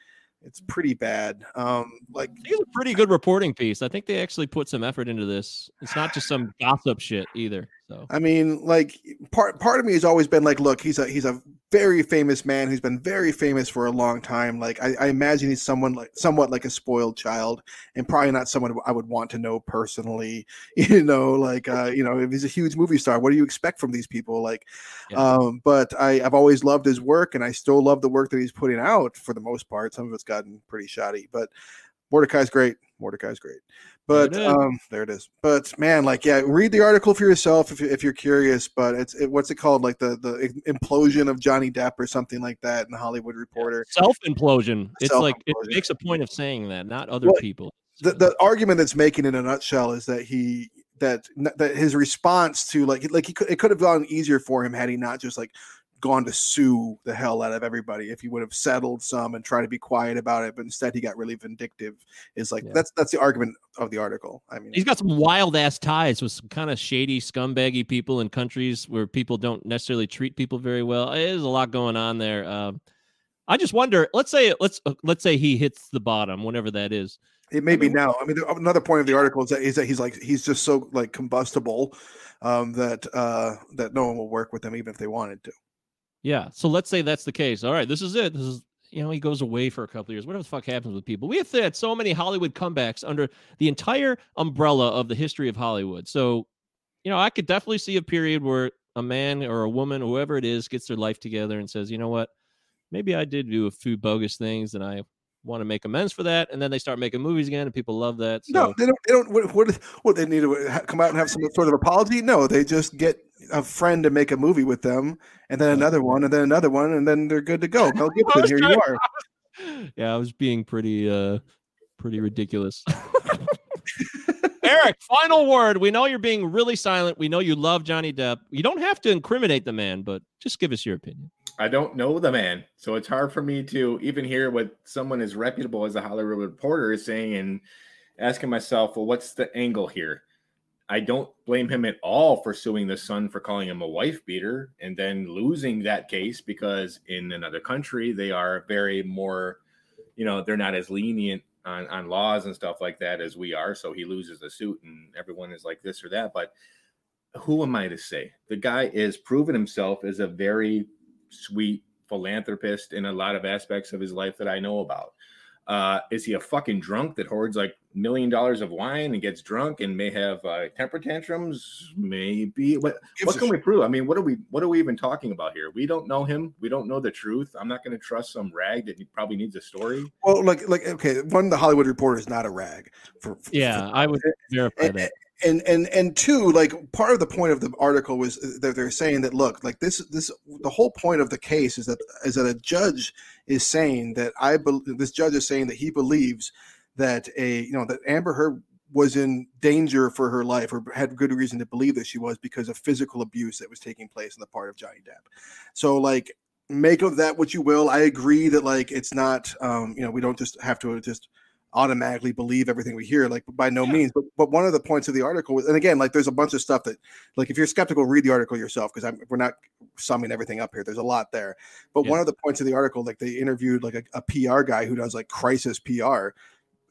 It's pretty bad. Um, like It's a pretty good reporting piece. I think they actually put some effort into this. It's not just some gossip shit either. So I mean, like part part of me has always been like, look, he's a he's a very famous man who's been very famous for a long time. Like I, I imagine he's someone like somewhat like a spoiled child, and probably not someone I would want to know personally. (laughs) You know, like uh, you know, if he's a huge movie star, what do you expect from these people? Like, Yeah. um, but I, I've always loved his work, and I still love the work that he's putting out for the most part. Some of it's gotten pretty shoddy, but Mortdecai's great. Mortdecai's great. But is. um, there it is. But man, like, yeah, read the article for yourself if, if you're curious. But it's it, what's it called? Like the the implosion of Johnny Depp or something like that in the Hollywood Reporter. self implosion. It's like it makes a point of saying that, not other Well, people. The the argument that's making in a nutshell is that he that that his response to like like he could it could have gone easier for him had he not just like gone to sue the hell out of everybody if he would have settled some and tried to be quiet about it but instead he got really vindictive is like Yeah. that's that's the argument of the article i mean He's got some wild ass ties with some kind of shady, scumbaggy people in countries where people don't necessarily treat people very well. There's a lot going on there. Um, I just wonder. Let's say let's uh, let's say he hits the bottom, whenever that is. It may be mean, now. I mean, another point of the article is that is that he's like he's just so like combustible um, that uh, that no one will work with him even if they wanted to. Yeah. So let's say that's the case. All right, this is it. This is you know, he goes away for a couple years. Whatever the fuck happens with people. We have had so many Hollywood comebacks under the entire umbrella of the history of Hollywood. So, you know, I could definitely see a period where a man or a woman, whoever it is, gets their life together and says, you know what, maybe I did do a few bogus things and I want to make amends for that. And then they start making movies again and people love that. So. No, they don't. They don't. What, what, what they need to come out and have some sort of apology? No, they just get a friend to make a movie with them, and then another one, and then another one, and then they're good to go. Mel (laughs) Gibson, here you are. (laughs) yeah, I was being pretty uh pretty ridiculous. (laughs) Eric, final word. We know you're being really silent. We know you love Johnny Depp. You don't have to incriminate the man, but just give us your opinion. I don't know the man, so it's hard for me to even hear what someone as reputable as a Hollywood reporter is saying and asking myself, well, what's the angle here? I don't blame him at all for suing the son for calling him a wife beater and then losing that case because in another country they are very more, you know, they're not as lenient on, on laws and stuff like that as we are. So he loses the suit and everyone is like this or that. But who am I to say? The guy is proven himself as a very sweet philanthropist in a lot of aspects of his life that I know about. Uh, is he a fucking drunk that hoards like million dollars of wine and gets drunk and may have uh, temper tantrums? Maybe. What what can sh- we prove? I mean, what are we what are we even talking about here? We don't know him. We don't know the truth. I'm not going to trust some rag that he probably needs a story. Well, like, like, okay, one, the Hollywood Reporter is not a rag. For, for- Yeah, I would (laughs) verify and, that. And and and two like part of the point of the article was that they're saying that look like this this the whole point of the case is that is that a judge is saying that i bel this judge is saying that he believes that a you know that amber heard was in danger for her life or had good reason to believe that she was because of physical abuse that was taking place on the part of johnny depp. So like make of that what you will. I agree that like it's not um you know we don't just have to just automatically believe everything we hear like by no means but but one of the points of the article was and again like there's a bunch of stuff that like if you're skeptical read the article yourself because i'm we're not summing everything up here there's a lot there but Yeah. one of the points of the article like they interviewed like a, a pr guy who does like crisis pr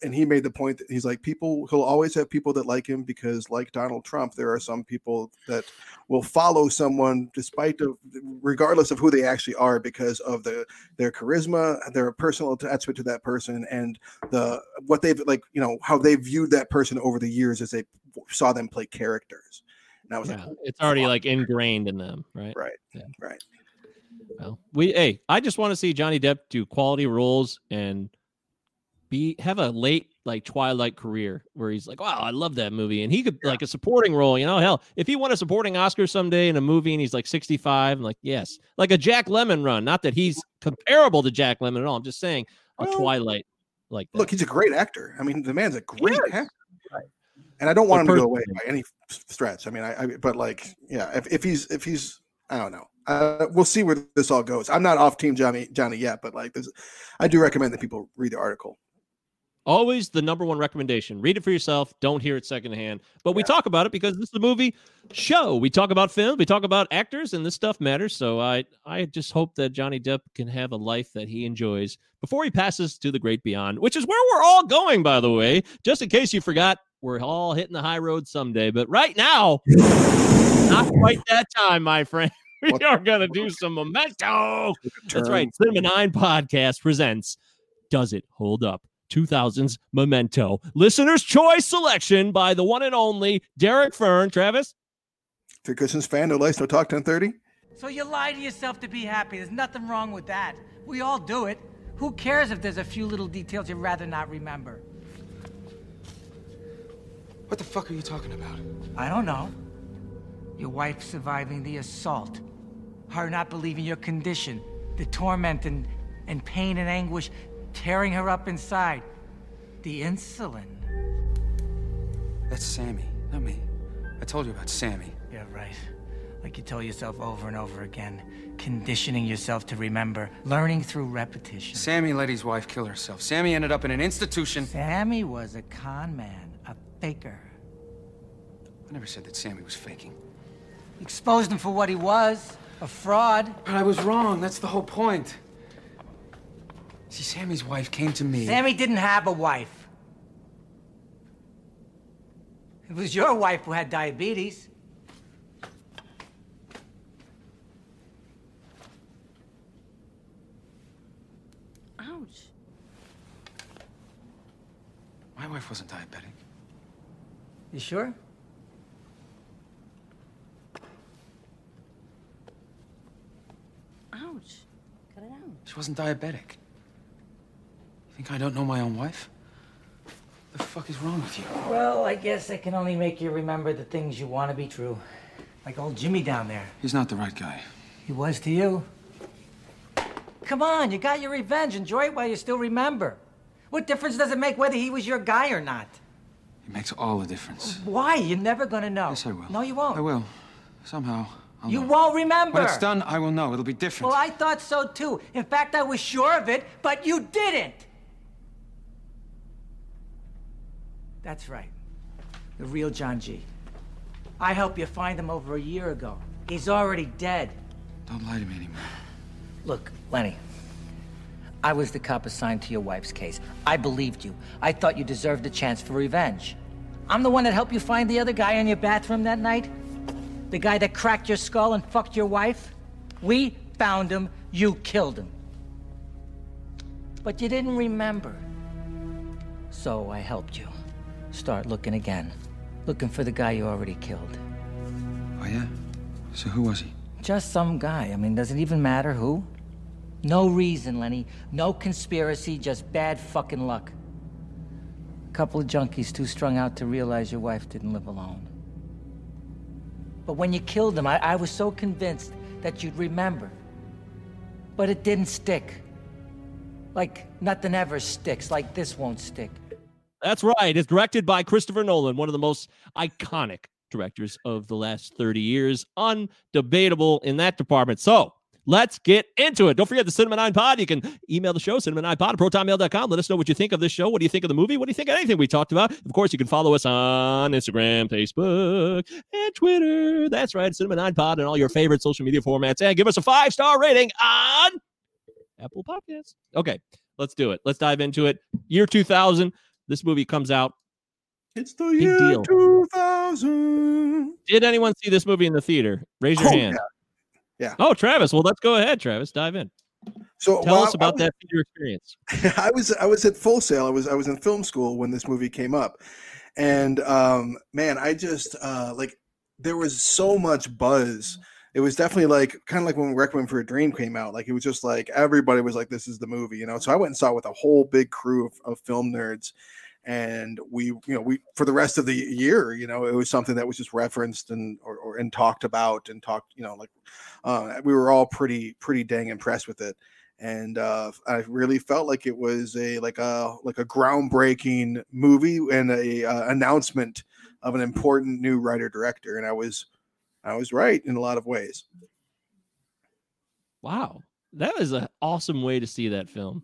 and he made the point that he's like people he'll always have people that like him because like donald trump there are some people that will follow someone despite of regardless of who they actually are because of the their charisma their personal attachment to that person and the what they've like you know how they viewed that person over the years as they saw them play characters and i was Yeah, like it's already like ingrained in them, right? right Yeah. right Well, we hey, I just want to see Johnny Depp do quality roles and be have a late like Twilight career where he's like, wow, I love that movie, and he could like a supporting role. You know, hell, if he won a supporting Oscar someday in a movie and he's like sixty five, I'm like, yes, like a Jack Lemmon run. Not that he's (laughs) comparable to Jack Lemmon at all. I'm just saying a Well, Twilight like that. look he's a great actor i mean the man's a great actor and i don't want But him to go away by any stretch i mean i, I but like yeah if, if he's if he's i don't know uh, we'll see where this all goes i'm not off team johnny johnny yet but like this i do recommend that people read the article Always the number one recommendation. Read it for yourself. Don't hear it secondhand. But we talk about it because this is a movie show. We talk about films. We talk about actors, and this stuff matters. So I, I just hope that Johnny Depp can have a life that he enjoys before he passes to the great beyond, which is where we're all going, by the way. Just in case you forgot, we're all hitting the high road someday. But right now, not quite that time, my friend. (laughs) We are gonna do some memento. That's right. Cinema Nine Podcast presents Does It Hold Up? 2000's Memento. Listener's Choice selection by the one and only Derek Fern. Travis? Three Christians fan, no lights, no talk, 1030. So you lie to yourself to be happy. There's nothing wrong with that. We all do it. Who cares if there's a few little details you'd rather not remember? What the fuck are you talking about? I don't know. Your wife surviving the assault. Her not believing your condition. The torment and, and pain and anguish tearing her up inside. The insulin. That's Sammy, not me. I told you about Sammy. Yeah, right. Like you tell yourself over and over again. Conditioning yourself to remember. Learning through repetition. Sammy let his wife kill herself. Sammy ended up in an institution. Sammy was a con man, a faker. I never said that Sammy was faking. Exposed him for what he was a fraud. But I was wrong. That's the whole point. See, Sammy's wife came to me. Sammy didn't have a wife. It was your wife who had diabetes. Ouch. My wife wasn't diabetic. You sure? Ouch. Cut it out. She wasn't diabetic. Think I don't know my own wife? The fuck is wrong with you? Well, I guess I can only make you remember the things you want to be true. Like old Jimmy down there. He's not the right guy. He was to you. Come on, you got your revenge. Enjoy it while you still remember. What difference does it make whether he was your guy or not? It makes all the difference. Why? You're never gonna know. Yes, I will. No, you won't. I will. Somehow. I'll You know. won't remember. When it's done, I will know. It'll be different. Well, I thought so too. In fact, I was sure of it, but you didn't. That's right. The real John G. I helped you find him over a year ago. He's already dead. Don't lie to me anymore. Look, Lenny. I was the cop assigned to your wife's case. I believed you. I thought you deserved a chance for revenge. I'm the one that helped you find the other guy in your bathroom that night. The guy that cracked your skull and fucked your wife. We found him. You killed him. But you didn't remember. So I helped you. Start looking again. Looking for the guy you already killed. Oh, yeah? So who was he? Just some guy. I mean, does it even matter who? No reason, Lenny. No conspiracy, just bad fucking luck. A couple of junkies too strung out to realize your wife didn't live alone. But when you killed him, I, I was so convinced that you'd remember. But it didn't stick. Like nothing ever sticks, like this won't stick. That's right. It's directed by Christopher Nolan, one of the most iconic directors of the last 30 years. Undebatable in that department. So let's get into it. Don't forget the Cinema 9 Pod. You can email the show, cinema9pod at protonmail.com. Let us know what you think of this show. What do you think of the movie? What do you think of anything we talked about? Of course, you can follow us on Instagram, Facebook, and Twitter. That's right, Cinema 9 Pod and all your favorite social media formats. And give us a five star rating on Apple Podcasts. Okay, let's do it. Let's dive into it. Year 2000. This movie comes out. It's the Big year deal. 2000. Did anyone see this movie in the theater? Raise your Oh, hand. yeah. Yeah. Oh, Travis. Well, let's go ahead, Travis. Dive in. So Tell well, us about I that theater experience. (laughs) I was I was at Full Sail. I was I was in film school when this movie came up, and um, man, I just uh, like there was so much buzz. It was definitely like kind of like when Requiem for a Dream came out. Like it was just like everybody was like, "This is the movie," you know. So I went and saw it with a whole big crew of, of film nerds, and we you know we for the rest of the year, you know, it was something that was just referenced and or, or and talked about and talked, you know, like uh, we were all pretty pretty dang impressed with it and uh, I really felt like it was a like a like a groundbreaking movie and a uh, announcement of an important new writer director, and I was I was right in a lot of ways. Wow. That is an awesome way to see that film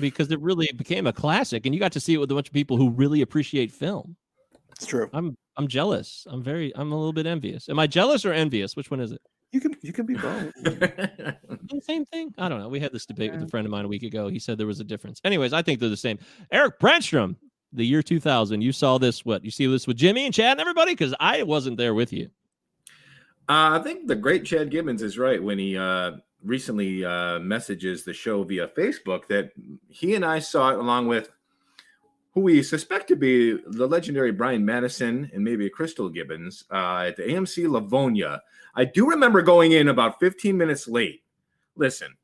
because it really became a classic and you got to see it with a bunch of people who really appreciate film. It's true. I'm I'm jealous. I'm very I'm a little bit envious. Am I jealous or envious? Which one is it? You can you can be both. (laughs) Same thing? I don't know. We had this debate with a friend of mine a week ago. He said there was a difference. Anyways, I think they're the same. Eric Brandstrom, the year 2000. You saw this what? You see this with Jimmy and Chad and everybody cuz I wasn't there with you. Uh, I think the great Chad Gibbons is right when he uh, recently uh, messages the show via Facebook that he and I saw it along with who we suspect to be the legendary Brian Madison and maybe Crystal Gibbons uh, at the AMC Livonia. I do remember going in about 15 minutes late. Listen,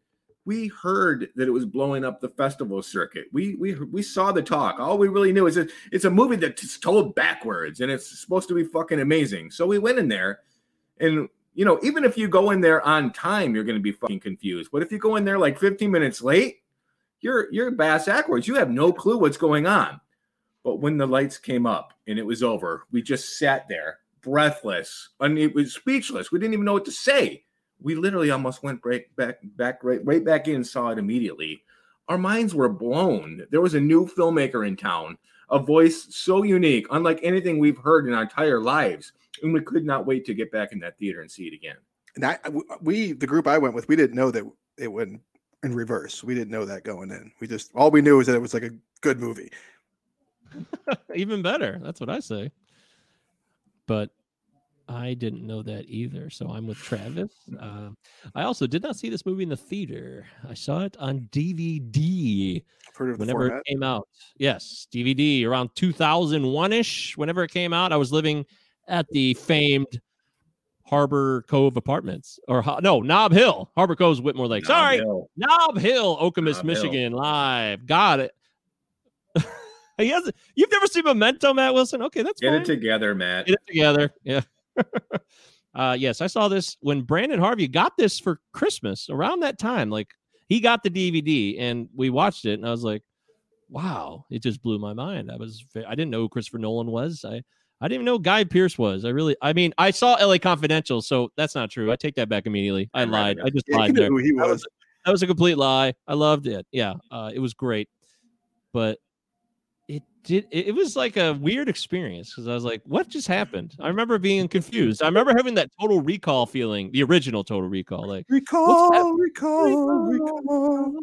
we heard that it was blowing up the festival circuit. We we we saw the talk. All we really knew is that it's a movie that's told backwards and it's supposed to be fucking amazing. So we went in there and you know, even if you go in there on time, you're going to be fucking confused. But if you go in there like 15 minutes late, you're you're bass backwards. You have no clue what's going on. But when the lights came up and it was over, we just sat there, breathless, and it was speechless. We didn't even know what to say. We literally almost went break back back right right back in and saw it immediately. Our minds were blown. There was a new filmmaker in town, a voice so unique, unlike anything we've heard in our entire lives, and we could not wait to get back in that theater and see it again. And I we the group I went with, we didn't know that it went in reverse. We didn't know that going in. We just all we knew was that it was like a good movie. (laughs) Even better. That's what I say. But I didn't know that either. So I'm with Travis. Uh, I also did not see this movie in the theater. I saw it on DVD I've heard of whenever format. it came out. Yes, DVD around 2001 ish. Whenever it came out, I was living at the famed Harbor Cove Apartments, or no, Knob Hill. Harbor Cove's Whitmore Lake. Knob Sorry, Hill. Knob Hill, Okemos, Knob Hill. Michigan, live. Got it. (laughs) he has. You've never seen Memento, Matt Wilson? Okay, that's Get fine. it together, Matt. Get it together. Yeah. (laughs) uh, yes, I saw this when Brandon Harvey got this for Christmas around that time. Like he got the DVD and we watched it, and I was like, "Wow!" It just blew my mind. I was I didn't know who Christopher Nolan was. I I didn't even know Guy Pearce was. I really, I mean, I saw L.A. Confidential, so that's not true. I take that back immediately. I I lied. I just Yeah, you lied knew there. who he That was. that was a complete lie. I loved it. Yeah, uh, it was great, but it did. It, it was like a weird experience because I was like, "What just happened?" I remember being confused. I remember having that Total Recall feeling, the original Total Recall. Like Recall, happening? recall, recall.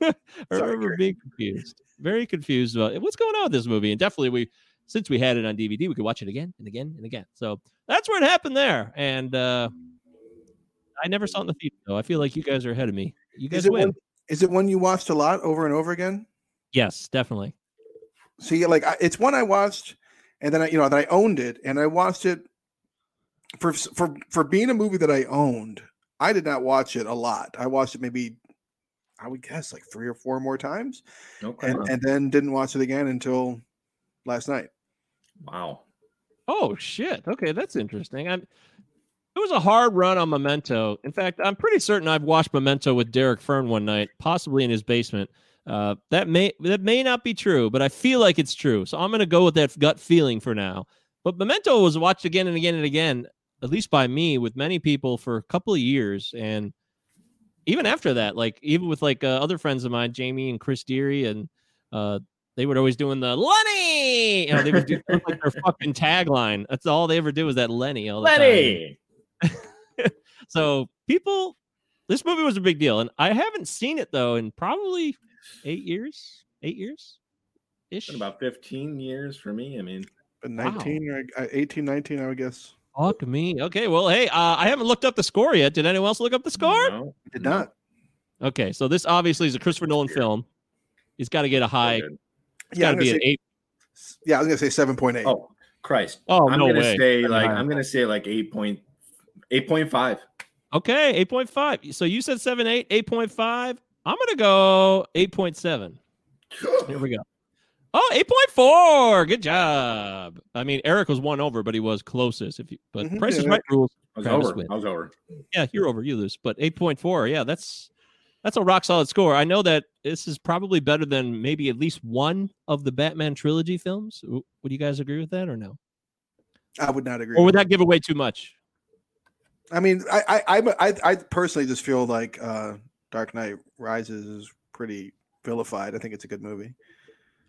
(laughs) I remember Gary. being confused, very confused about what's going on with this movie. And definitely, we since we had it on DVD, we could watch it again and again and again. So that's where it happened there. And uh, I never saw it in the theater though. I feel like you guys are ahead of me. You guys Is it win. one? Is it one you watched a lot over and over again? Yes, definitely. See, like I, it's one I watched, and then I, you know, then I owned it, and I watched it for for for being a movie that I owned. I did not watch it a lot. I watched it maybe, I would guess, like three or four more times, Okay. and and then didn't watch it again until last night. Wow. Oh shit. Okay, that's interesting. I'm it was a hard run on Memento. In fact, I'm pretty certain I've watched Memento with Derek Fern one night, possibly in his basement. Uh, that may that may not be true, but I feel like it's true. So I'm gonna go with that gut feeling for now. But Memento was watched again and again and again, at least by me, with many people for a couple of years, and even after that, like even with like uh, other friends of mine, Jamie and Chris Deary, and uh, they were always doing the Lenny. You know, they would do like their fucking tagline. That's all they ever did was that Lenny all the time. Lenny. (laughs) So people, this movie was a big deal, and I haven't seen it though in probably eight years. Eight years, ish. About 15 years for me. I mean, But Wow. 19 or uh, 18, 19, I would guess. Fuck me. Okay, well, hey, uh, I haven't looked up the score yet. Did anyone else look up the score? no, did not. Okay, so this obviously is a Christopher Nolan film. He's got to get a high. Good. It's Yeah, I'm be gonna an say, eight. yeah, I was gonna say 7.8. Oh, Christ. Oh I'm no gonna way. say That'd like higher. I'm gonna say like 8 point 8.5. Okay, eight point five. So you said seven, eight, eight point five. I'm gonna go eight point seven. Here we go. Oh, 8.4. Good job. I mean, Eric was one over, but he was closest. If you but Mhm, Price is right rules. I was Travis over. wins. I was over. Yeah, you're over, you lose. But 8.4, yeah, that's that's a rock solid score. I know that this is probably better than maybe at least one of the Batman trilogy films. Would you guys agree with that or no? I would not agree. Or would that give away too much? I mean, I, I, I, I, I personally just feel like uh, Dark Knight Rises is pretty vilified. I think it's a good movie.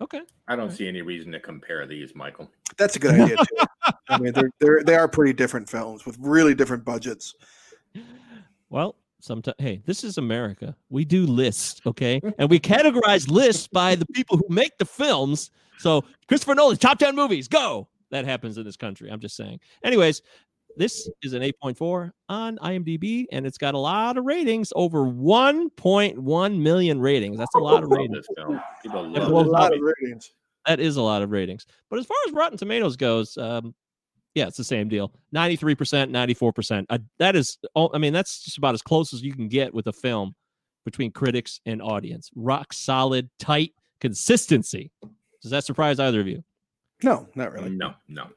Okay. I don't see any reason to compare these, Michael. That's a good idea. Too. I mean, they're, they're they are pretty different films with really different budgets. (laughs) Well, sometimes hey, this is America. We do lists, okay? And we categorize lists by the people who make the films. So Christopher nolan's top 10 movies, go. That happens in this country. I'm just saying. Anyways, this is an 8.4 on IMDb, and it's got a lot of ratings, over 1.1 million ratings. That's a lot of ratings. this. People love a lot of ratings. That is a lot of ratings. But as far as Rotten Tomatoes goes, um, yeah, it's the same deal. 93%, 94%. Uh, that is, oh, I mean, that's just about as close as you can get with a film between critics and audience. Rock solid, tight consistency. Does that surprise either of you? No, not really. No, no.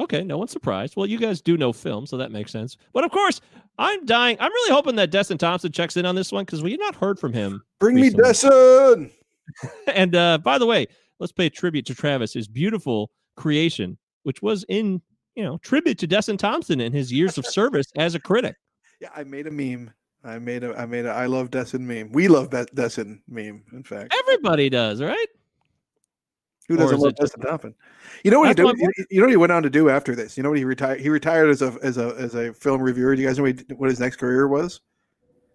Okay, no one's surprised. Well, you guys do know film, so that makes sense. But of course, I'm dying. I'm really hoping that Destin Thompson checks in on this one because we've not heard from him Bring me. Destin. (laughs) and uh, by the way, let's pay tribute to Travis, his beautiful creation, which was in, you know, tribute to Destin Thompson and his years of service as a critic. Yeah, I made a meme. I made a I made a I love Destin meme. We love Destin meme. In fact, Everybody does, right? who doesn't love it Destin Thompson? You know what he did? You, you know what he went on to do after this? You know what he retired? He retired as a as a as a film reviewer. Do you guys know what, he, what his next career was?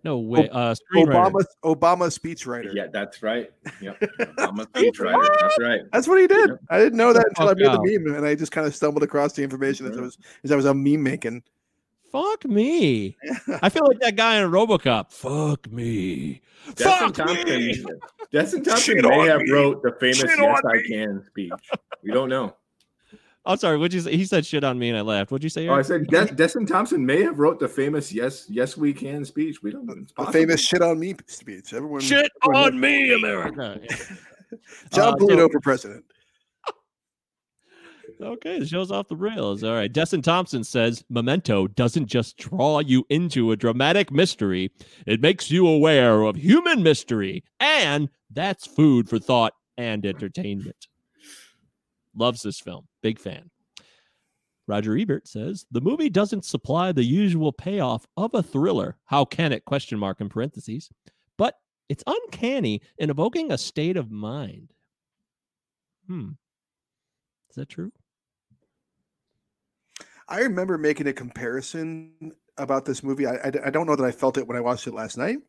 No way. Uh, screenwriter. Obama Obama speechwriter. Yeah, that's right. Yep. (laughs) I'm a speechwriter. That's right. That's what he did. I didn't know that until I made out. the meme, and I just kind of stumbled across the information as I was as I was a meme making. Fuck me. (laughs) I feel like that guy in RoboCop. Fuck me. Destin Fuck Thompson. me. Destin Thompson Shit may have me. wrote the famous Shit "Yes I me. Can" speech. We don't know. I'm sorry. What'd you say? He said shit on me and I laughed. What'd you say? Oh, I said Des- Destin Thompson may have wrote the famous "Yes, Yes We Can" speech. We don't know. The famous shit on me speech. Everyone shit everyone- on me, America. (laughs) John Uh, Polito so- for president. (laughs) Okay, the show's off the rails. All right. Destin Thompson says Memento doesn't just draw you into a dramatic mystery, it makes you aware of human mystery. And that's food for thought and entertainment. Loves this film. Big fan. Roger Ebert says the movie doesn't supply the usual payoff of a thriller. How can it? Question mark in parentheses. But it's uncanny in evoking a state of mind. Hmm. Is that true? I remember making a comparison about this movie. I, I, I don't know that I felt it when I watched it last night,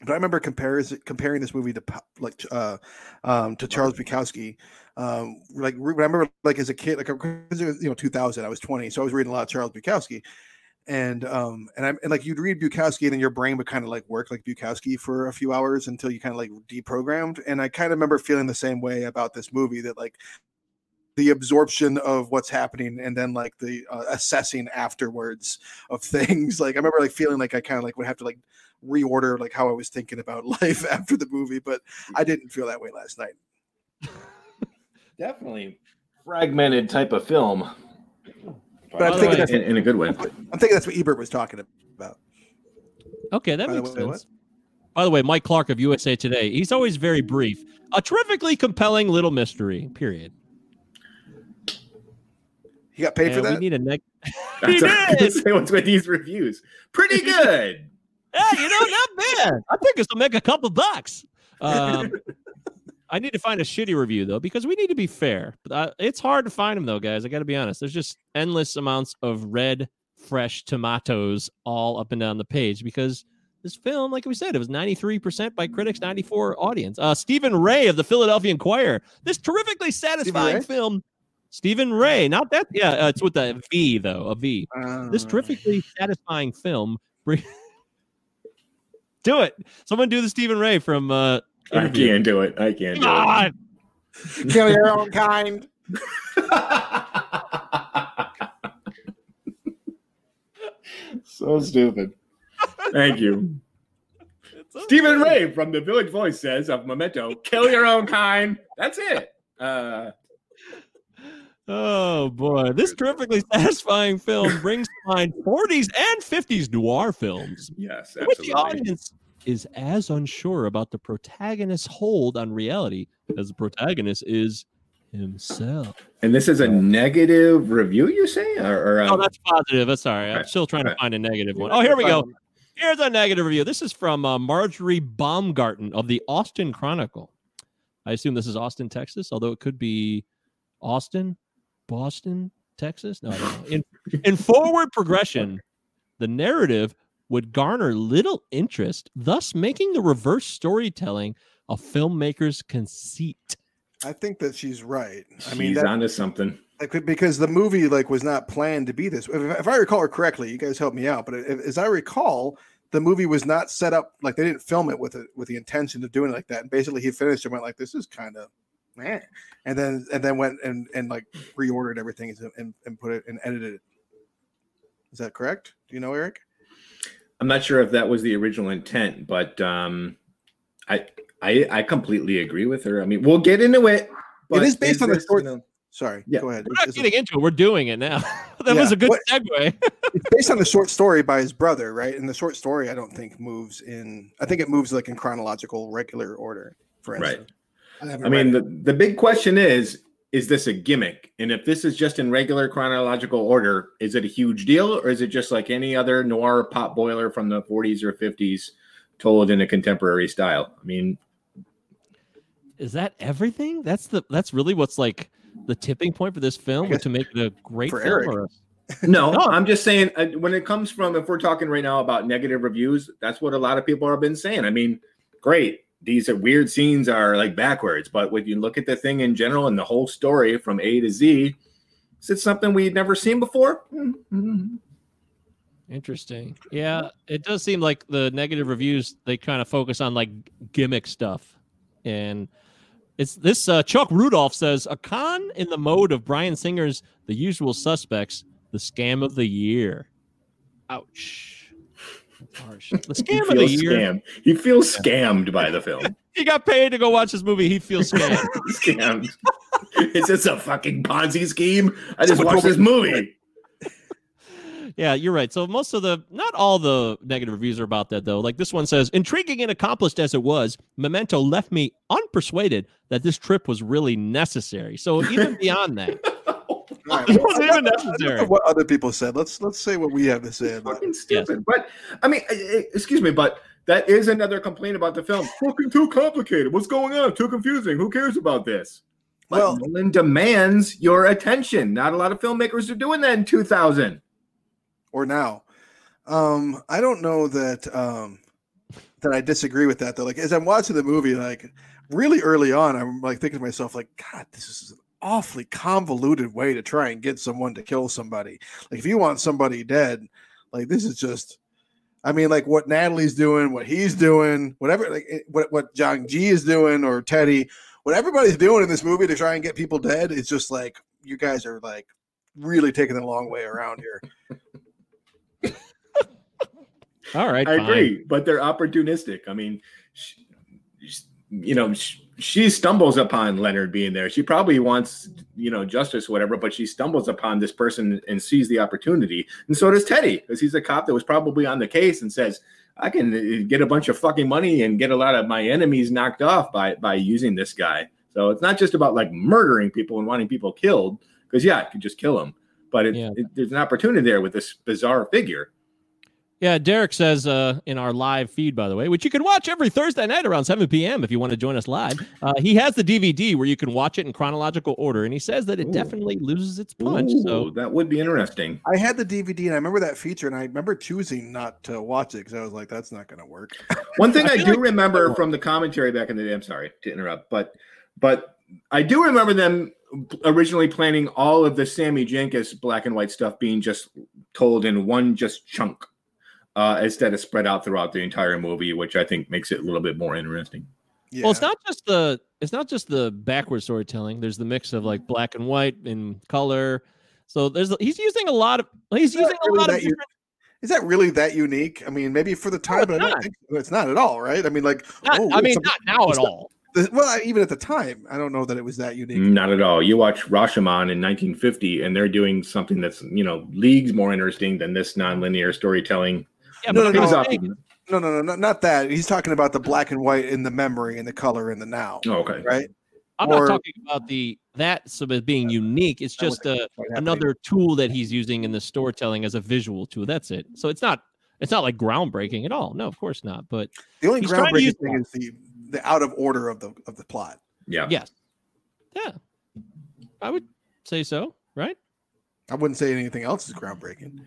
but I remember compares, comparing this movie to like uh, um, to Charles Bukowski. Um, like remember like as a kid, like 'cause it was, you know 2000, I was 20, so I was reading a lot of Charles Bukowski. And um and I'm and like you'd read Bukowski and then your brain would kind of like work like Bukowski for a few hours until you kind of like deprogrammed. And I kind of remember feeling the same way about this movie that like the absorption of what's happening and then like the uh, assessing afterwards of (laughs) things like i remember like feeling like i kind of like would have to like reorder like how i was thinking about (laughs) life after the movie but i didn't feel that way last night (laughs) Definitely fragmented type of film. But I'm thinking that's in, in a good way. i'm thinking that's what ebert was talking about Okay, that By makes way, what? sense. By the way, Mike Clark of USA Today, he's always very brief. A terrifically compelling little mystery, period. he got paid for that. we need a neck. (laughs) That's He what I was did! gonna say what's with these reviews. Pretty good. Yeah, you know, not bad. I think this will make a couple bucks. Um, (laughs) I need to find a shitty review though, because we need to be fair. But uh, it's hard to find them though, guys. I got to be honest. There's just endless amounts of red, fresh tomatoes all up and down the page because this film, like we said, it was 93% by critics, 94 audience. Uh, Steven Rea of the Philadelphia Inquirer. This terrifically satisfying Rea? film. Stephen Ray, not that. Yeah, uh, it's with a V though, a V this Uh, terrifically satisfying film. Bring- do it. Someone do the Stephen Ray from uh I can't do it. I can't Come do on. (laughs) kill your own kind (laughs) so stupid. Thank you. Steven Rea from the Village Voice says of Memento, kill your own kind. That's it. Uh, Oh boy, this terrifically (laughs) satisfying film brings to mind 40s and 50s noir films, yes, in which the audience is as unsure about the protagonist's hold on reality as the protagonist is himself. And this is a negative review, you say? Or, or Oh, um, that's positive. That's sorry. I'm still trying to find a negative one. Oh, here we go. Here's a negative review. This is from uh, Marjorie Baumgarten of the Austin Chronicle. I assume this is Austin, Texas, although it could be Austin, Boston, Texas. No, I don't know. In, in forward progression, the narrative would garner little interest, thus making the reverse storytelling a filmmaker's conceit. i think that she's right i She's mean that, onto something. like, because the movie like was not planned to be this if, if i recall her correctly you guys help me out but if, as i recall the movie was not set up like they didn't film it with it with the intention of doing it like that and basically he finished and went like this is kind of man and then and then went and and like reordered everything and, and, and put it and edited it is that correct do you know eric I'm not sure if that was the original intent, but um, I, I I completely agree with her. I mean, we'll get into it. but is based on the this, short- you know- sorry Yeah. go ahead We're not Is it- getting into it. We're doing it now. (laughs) that Yeah. was a good What- segue. (laughs) it's based on the short story by his brother, right? And the short story, I don't think moves in. I think it moves like in chronological, regular order. For Right. instance, haven't I mean, the, the big question is is this a gimmick? And if this is just in regular chronological order, is it a huge deal or is it just like any other noir pot boiler from the 40s or 50s told in a contemporary style? I mean, Is that everything? That's the that's really what's like the tipping point for this film guess to make it a great for film. Eric. Or a- (laughs) No, No. I'm just saying uh, when it comes from if we're talking right now about negative reviews, that's what a lot of people have been saying. I mean, great, these are weird scenes are like backwards, but when you look at the thing in general and the whole story from A to Z, is it something we'd never seen before? Mm-hmm. Interesting. Yeah, it does seem like the negative reviews they kind of focus on like gimmick stuff, and it's this. Uh, Chuck Rudolph says a con in the mode of Bryan Singer's The Usual Suspects, the scam of the year. Ouch. Harsh. The He scam of the year. scammed. He feels scammed by the film. (laughs) He got paid to go watch this movie. He feels scammed. (laughs) scammed. Is this a fucking Ponzi scheme? I just watched this movie. (laughs) Yeah, you're right. So most of the, not all the negative reviews are about that though. Like this one says, intriguing and accomplished as it was, Memento left me unpersuaded that this trip was really necessary. So even beyond that, right, (laughs) It wasn't even necessary. of What other people said. Let's let's say what we have to say about it. fucking stupid. But I mean, excuse me, but that is another complaint about the film. Fucking too complicated. What's going on? Too confusing. Who cares about this? But Well- Nolan demands your attention. Not a lot of filmmakers are doing that in 2000. or now. Um, I don't know that um that I disagree with that though. Like as I'm watching the movie, like really early on, I'm like thinking to myself, like, God, this is an awfully convoluted way to try and get someone to kill somebody. Like if you want somebody dead, like this is just I mean, like what Natalie's doing, what he's doing, whatever, like eh, what what John G is doing or Teddy, what everybody's doing in this movie to try and get people dead. It's just like you guys are like really taking the long way around here. (laughs) all right, I fine. agree, but they're opportunistic. I mean, sh sh- you know, sh she stumbles upon Leonard being there. She probably wants, you know, justice, or whatever, but she stumbles upon this person and sees the opportunity. And so does Teddy, because he's a cop that was probably on the case and says, I can uh, get a bunch of fucking money and get a lot of my enemies knocked off by by using this guy. So it's not just about like murdering people and wanting people killed, because yeah, you could just kill them. But it, Yeah. it, there's an opportunity there with this bizarre figure. Yeah, Derek says uh, in our live feed, by the way, which you can watch every Thursday night around 7 p.m. if you want to join us live. Uh, he has the DVD where you can watch it in chronological order, and he says that it Ooh. definitely loses its punch. Ooh, So that would be interesting. I had the DVD and I remember that feature, and I remember choosing not to watch it because I was like, "That's not going to work." (laughs) One thing I I, do like- remember from the commentary back in the day, I'm sorry to interrupt, but but I do remember them originally planning all of the Sammy Jankis black and white stuff being just told in one just chunk uh, instead of spread out throughout the entire movie, which I think makes it a little bit more interesting. Yeah. Well, it's not just the it's not just the backward storytelling. There's the mix of like black and white and color. So there's he's using a lot of he's Not using a lot of that u- different. Is that really that unique? I mean, maybe for the time, it's but I don't think it's not at all, right? I mean, like, Not, oh, I mean, not now at it's not- all. the- well, I- even at the time, I don't know that it was that unique. Not at all. You watch Rashomon in 1950, and they're doing something that's you know leagues more interesting than this nonlinear storytelling. Yeah, No, no, no. No, no, no, no, not that. He's talking about the black and white in the memory and the color in the now, Oh, okay. right? I'm Or- not talking about the that sort of being unique. It's just uh, quite happening. another tool that he's using in the storytelling as a visual tool. That's it. So it's not it's not like groundbreaking at all. No, of course not. But The only He's trying to use groundbreaking thing is the the out of order of the of the plot. Yeah. yes, yeah, I would say so. Right? I wouldn't say anything else is groundbreaking.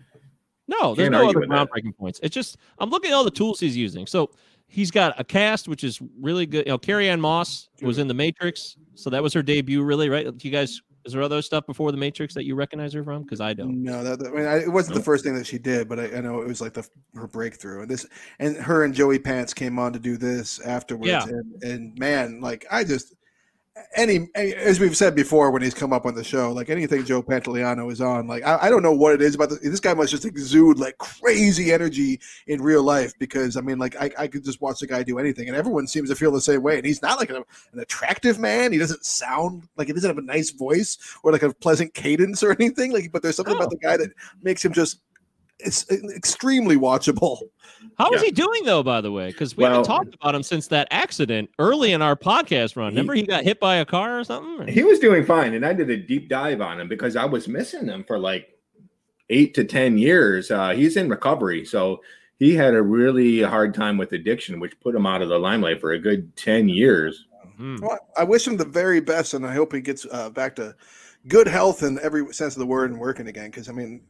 No, there's Can't no other with that. groundbreaking points. It's just I'm looking at all the tools he's using. So he's got a cast which is really good. You know, Carrie-Anne Moss was in The Matrix, so that was her debut. Really, right? Do you guys, is there other stuff before The Matrix that you recognize her from? Because I don't. No, that, that- I mean, I, it wasn't the first thing that she did, but I, I know it was like the her breakthrough. And this, and her and Joey Pants came on to do this afterwards. Yeah. And, and man, like I just any as we've said before when he's come up on the show, like anything Joe Pantoliano is on, like I, I don't know what it is about this. This guy must just exude like crazy energy in real life because I mean, like I, I could just watch the guy do anything, and everyone seems to feel the same way. And he's not like a, an attractive man. He doesn't sound like he doesn't have a nice voice or like a pleasant cadence or (laughs) anything. Like, but there's something Oh. about the guy that makes him just it's extremely watchable. How is Yeah. he doing though? By the way, because we Well- haven't talked about him since that accident early in our podcast run. Remember, he got hit by a car or something. He was doing fine, and I did a deep dive on him because I was missing him for like eight to ten years. Uh, he's in recovery, so he had a really hard time with addiction, which put him out of the limelight for a good ten years. Hmm. Well, I wish him the very best, and I hope he gets uh, back to good health in every sense of the word and working again. Because I mean,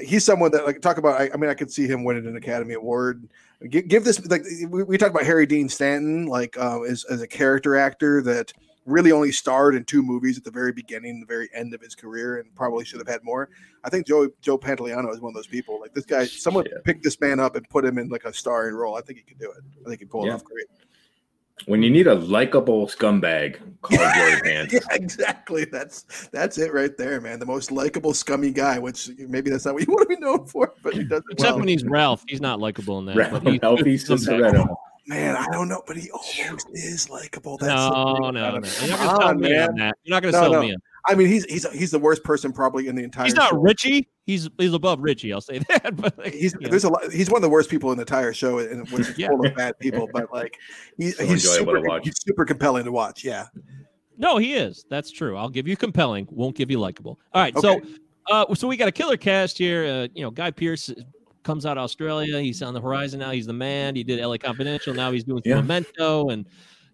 he's someone that like talk about. I, I mean, I could see him winning an Academy Award. Give, give this like we, we talked about Harry Dean Stanton like um, as as a character actor that really only starred in two movies at the very beginning, the very end of his career, and probably should have had more. I think Joe Joe Pantoliano is one of those people. Like this guy, someone Yeah. picked this man up and put him in like a starring role. I think he could do it. I think he pulled it Yeah. off great. When you need a likable scumbag, call (laughs) Joey Pants. Yeah, exactly. That's that's it right there, man. The most likable, scummy guy. Which maybe that's not what you (laughs) want to be known for, but he does it Except well. when he's Ralph, he's not likable in that. Ralph- but he's Ralphie good Man, I don't know, but he always is likable. That's No, no, no. You're not gonna sell on, me man. on that. You're not gonna No, sell no. me on. I mean, he's he's he's the worst person probably in the entire. Show. He's not show. Richie. He's he's above Richie. I'll say (laughs) that. But like, He's yeah. there's a lot. He's one of the worst people in the entire show, and which is Yeah. full of bad (laughs) people. But like, he, So he's super, to watch. he's super compelling to watch. Yeah. No, he is. That's true. I'll give you compelling. Won't give you likable. All right. Okay. So, uh, so we got a killer cast here. Uh, you know, Guy Pearce comes out of Australia. He's on the horizon now. He's the man. He did LA Confidential. Now he's doing Yeah. Memento, and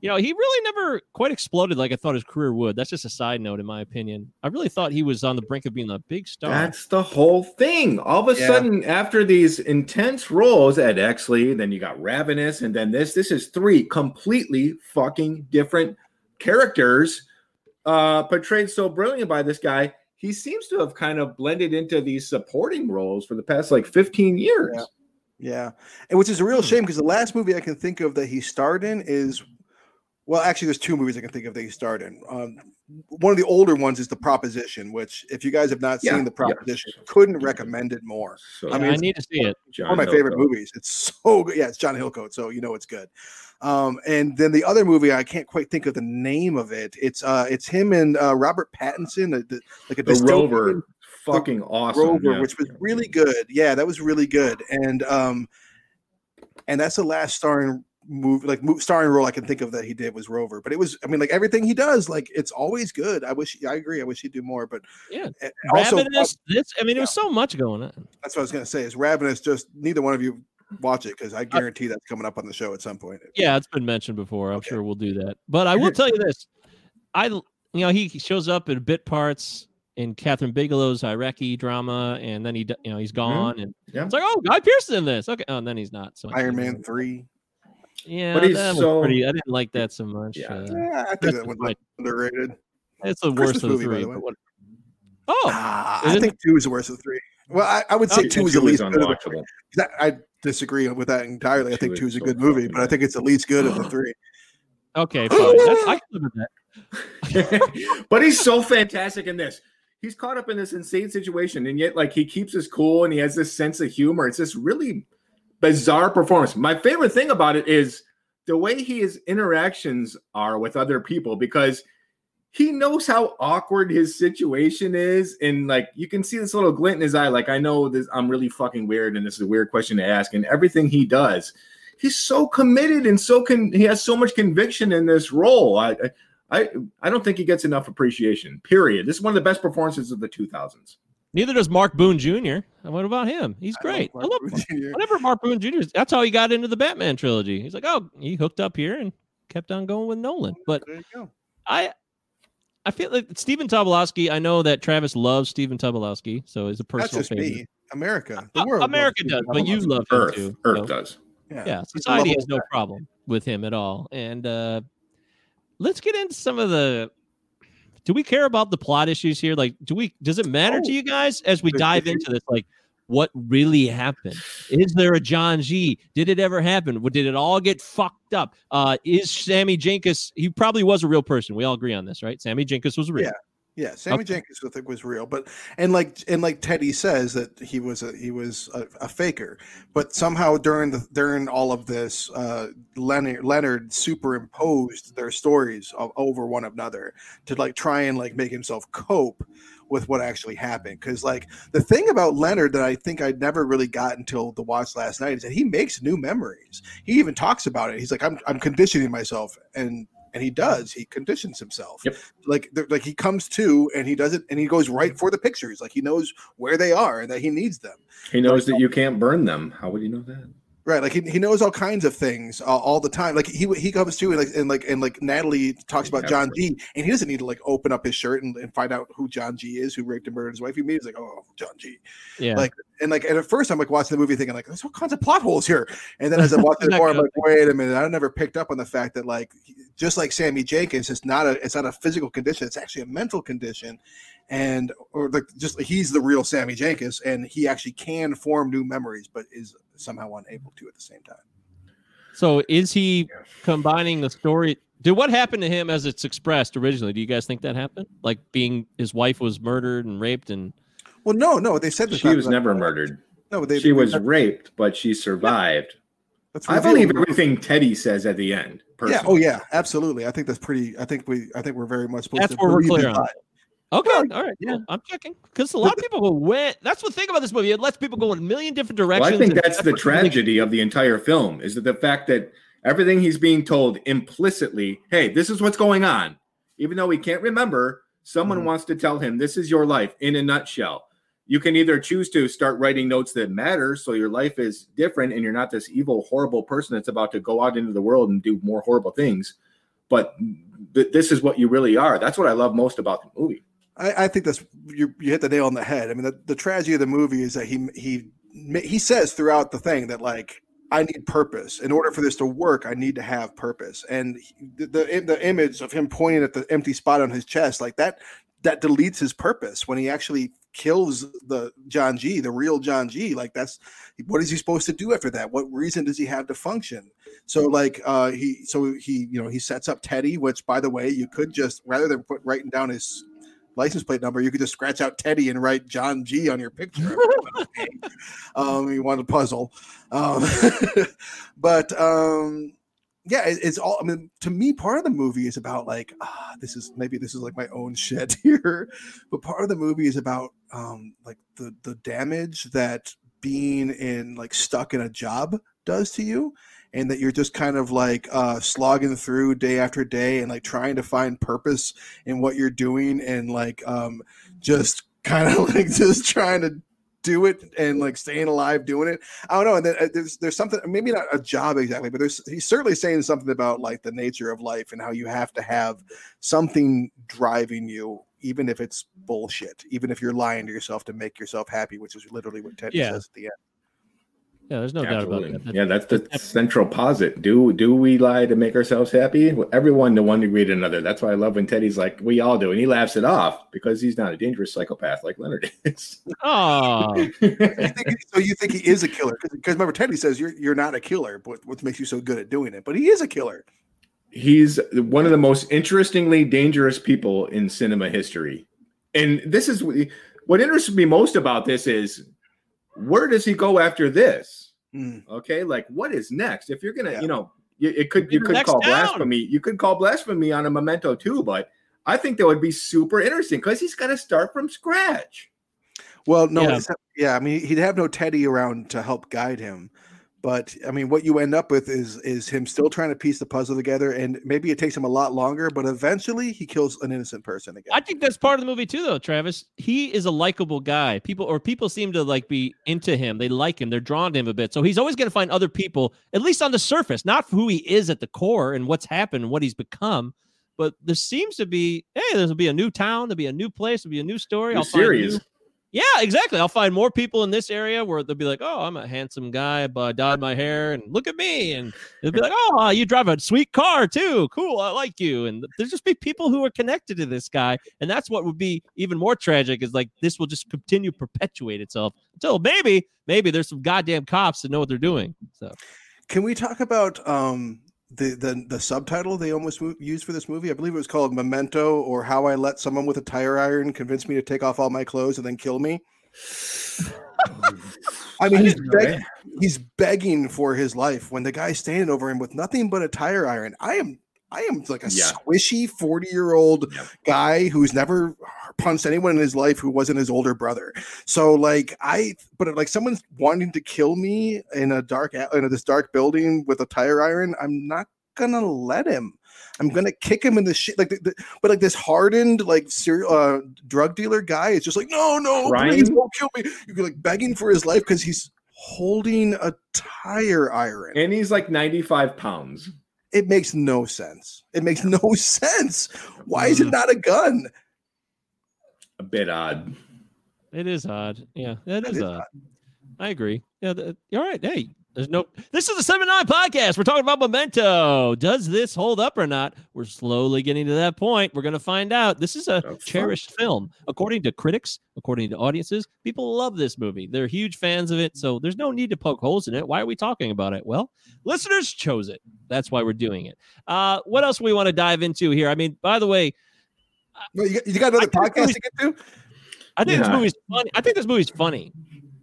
you know, he really never quite exploded like I thought his career would. That's just a side note, in my opinion. I really thought he was on the brink of being a big star. That's the whole thing. All of a Yeah. sudden, after these intense roles at Exley, then you got Ravenous, and then this. This is three completely fucking different characters, uh, portrayed so brilliantly by this guy. He seems to have kind of blended into these supporting roles for the past like 15 years. Yeah. Yeah, and which is a real Hmm. shame because the last movie I can think of that he starred in is, well, actually, there's two movies I can think of that he starred in. Um, one of the older ones is The Proposition, which, if you guys have not Yeah, seen The yeah. Proposition, couldn't recommend it more. So, I I, mean, I need to see it. John one of my favorite movies. It's so good. Yeah, it's John Hillcoat, so you know it's good. Um, and then the other movie, I can't quite think of the name of it. It's uh, it's him and uh, Robert Pattinson, the, the, like a The Rover, fucking awesome. Rover, yeah. which was really good. Yeah, that was really good. And um, and that's the last starring movie, like starring role I can think of that he did was Rover. But it was, I mean, like everything he does, like it's always good. I wish, I agree. I wish he'd do more. But Yeah. uh, also, Ravenous. This. I mean, was so much going on. that's what I was gonna say. Is Ravenous just neither one of you watch it because I guarantee that's coming up on the show at some point. Yeah, it's been mentioned before. I'm Okay. sure we'll do that. But I will tell you this: I, you know, he shows up in bit parts in Kathryn Bigelow's Iraqi drama, and then he, you know, he's gone, and Yeah. it's like, oh, Guy Pearce in this. Okay, oh, and then he's not. So Iron Man three. Yeah, But he's that so- pretty. I didn't like that so much. Yeah. uh, Yeah, I think That's that one's like underrated. it's the Christmas worst of the movie, by three. the way. what- Oh, Ah, is I it? think two is the worst of the three. Well, I, I would say Oh, two is Two at least is good of the three. unwatchable. 'Cause I, I disagree with that entirely. I think two is a so good movie, but I think it's at least good of the three. (laughs) okay, (gasps) fine. That's, I can live with that. (laughs) but he's so fantastic in this. He's caught up in this insane situation, and yet, like, he keeps his cool and he has this sense of humor. It's this really bizarre performance. My favorite thing about it is the way his interactions are with other people because he knows how awkward his situation is, and like you can see this little glint in his eye. Like, I know this, I'm really fucking weird, and this is a weird question to ask. And everything he does, he's so committed and so con- he has so much conviction in this role. I I I don't think he gets enough appreciation. Period. This is one of the best performances of the 2000s. Neither does Mark Boone Jr. What about him? He's great. I, Mark love Boone Mark. Jr. Whenever Mark Boone Jr. is- That's how he got into the Batman trilogy. He's like, oh, he hooked up here and kept on going with Nolan. But There you go. I I feel like Stephen Tobolowsky. I know that Travis loves Stephen Tobolowsky, so he's a That's personal just favorite. me. America. The Uh, world. America does, Stephen but you Tobolowsky. love him Earth, too. Earth so- does. Yeah. yeah, society has no problem with him at all. And uh let's get into some of the. Do we care about the plot issues here? Like, do we? Does it matter Oh. to you guys as we dive into this? Like, what really happened? Is there a John G? Did it ever happen? Did it all get fucked up? Uh, is Sammy Jankis? He probably was a real person. We all agree on this, right? Sammy Jankis was real. Yeah. Yeah, Sammy Okay. Jankis I think was real, but and like and like Teddy says that he was a he was a, a faker, but somehow during the during all of this, uh, Leonard Leonard superimposed their stories of, over one another to like try and like make himself cope with what actually happened. Because like the thing about Leonard that I think I never really got until the watch last night is that he makes new memories. He even talks about it. He's like, I'm I'm conditioning myself, and and he does. He conditions himself Yep. like like he comes to and he does it and he goes right for the pictures like he knows where they are and that he needs them He knows that you can't burn them. How would you know that? Right, like he, he knows all kinds of things uh, all the time. Like he he comes to and like and like and like Natalie talks about John G, and he doesn't need to like open up his shirt and, and find out who John G is, who raped and murdered his wife. He means like, oh, John G. Yeah. Like and like and at first I'm like watching the movie thinking like there's all kinds of plot holes here, and then as I'm watching (laughs) it more, I'm like, wait a minute, I never picked up on the fact that like just like Sammy Jankis, it's not a it's not a physical condition, it's actually a mental condition, and or like just he's the real Sammy Jankis, and he actually can form new memories, but is somehow unable to at the same time. So is he combining the story? Did what happened to him as it's expressed originally? Do you guys think that happened? Like being his wife was murdered and raped and Well, no, no, they said She was never murdered. No, they, she was that- raped, but she survived. that's I revealed. believe everything Teddy says at the end. Yeah. Oh, yeah. Absolutely. I think that's pretty. I think we. I think we're very much supposed That's to. where we're clear on. that. Okay, Well, all right. yeah. Well, I'm checking because a lot of people will went. That's the thing about this movie. It lets people go in a million different Well, directions. I think that's the what people think- tragedy of the entire film is that the fact that everything he's being told implicitly, hey, this is what's going on, even though he can't remember, someone Mhm. wants to tell him this is your life in a nutshell. You can either choose to start writing notes that matter, so your life is different and you're not this evil, horrible person that's about to go out into the world and do more horrible things. But th- this is what you really are. That's what I love most about the movie. I, I think that's you. You hit the nail on the head. I mean, the, the tragedy of the movie is that he he he says throughout the thing that like I need purpose. In order for this to work, I need to have purpose. And the the, the image of him pointing at the empty spot on his chest, like that, that deletes his purpose when he actually kills the John G, the real John G. Like that's what is he supposed to do after that? What reason does he have to function? So like uh he so he you know he sets up Teddy, which by the way you could just rather than put writing down his license plate number, you could just scratch out Teddy and write John G on your picture. (laughs) um, you want a puzzle, um, (laughs) but um, yeah, it, it's all. I mean, to me, part of the movie is about like ah, this is maybe this is like my own shit (laughs) here, but part of the movie is about um, like the the damage that being in like stuck in a job does to you and that you're just kind of like uh, slogging through day after day and like trying to find purpose in what you're doing and like um, just (laughs) kind of like just trying to do it and like staying alive doing it. I don't know. And then uh, there's there's something maybe not a job exactly, but there's he's certainly saying something about like the nature of life and how you have to have something driving you, even if it's bullshit, even if you're lying to yourself to make yourself happy, which is literally what Teddy Yeah. says at the end. Yeah, there's no doubt about Absolutely. that. Yeah, that's the central posit. Do do we lie to make ourselves happy? Well, Everyone to one degree to another. That's why I love when Teddy's like, "We all do," and he laughs it off because he's not a dangerous psychopath like Leonard is. (laughs) Oh, You think- so you think he is a killer? Because remember, Teddy says you're you're not a killer, but what makes you so good at doing it? But he is a killer. he's one of the most interestingly dangerous people in cinema history. And this is what interests me most about this is where does he go after this? Mm. Okay, like what is next? If you're gonna, Yeah. you know, you, it could you could call down. blasphemy. You could call blasphemy on a memento too, but I think that would be super interesting because he's got to start from scratch. Well, no, Yeah. yeah. I mean, he'd have no Teddy around to help guide him. But I mean, what you end up with is is him still trying to piece the puzzle together, and maybe it takes him a lot longer. But eventually, he kills an innocent person again. I think that's part of the movie too, though. Travis, he is a likable guy. People or people seem to like be into him. They like him. They're drawn to him a bit. So he's always going to find other people, at least on the surface, not who he is at the core and what's happened, and what he's become. But there seems to be, hey, there'll be a new town, there'll be a new place, there'll be a new story. New I'll series. new- Yeah, exactly. I'll find more people in this area where they'll be like, "Oh, I'm a handsome guy, but I dyed my hair, and look at me." And they'll be like, "Oh, you drive a sweet car too. Cool, I like you." And there'll just be people who are connected to this guy, and that's what would be even more tragic. Is like this will just continue perpetuate itself until maybe, maybe there's some goddamn cops that know what they're doing. So Can we talk about um, the the the subtitle they almost used for this movie? I believe it was called Memento, or How I Let Someone with a Tire Iron Convince Me to Take Off All My Clothes and Then Kill Me. (laughs) I mean, I he's, beg- he's begging for his life when the guy's standing over him with nothing but a tire iron. I am. I am like a Yeah. squishy 40 year old Yep. guy who's never punched anyone in his life who wasn't his older brother. So like I, but like someone's wanting to kill me in a dark a- in this dark building with a tire iron. I'm not gonna let him. I'm gonna kick him in the shit. Like, the, the- but like this hardened like serial uh, drug dealer guy is just like, no, no, please Crying? don't kill me. You're like begging for his life because he's holding a tire iron. And he's like 95 pounds. It makes no sense. It makes no (laughs) sense. Why is it Mm. not a gun? A bit odd. It is odd. Yeah, that That is is odd. I agree. Yeah, th- all right. Hey, there's no. This is the Cinema Nine podcast. We're talking about Memento. Does this hold up or not? We're slowly getting to that point. We're going to find out. This is a fun. cherished film, according to critics, according to audiences. People love this movie. They're huge fans of it. So there's no need to poke holes in it. Why are we talking about it? Well, listeners chose it. That's why we're doing it. Uh, what else we want to dive into here? I mean, by the way, Well, you, got, you got another podcast to get to? I think this movie's funny. I think this movie's funny.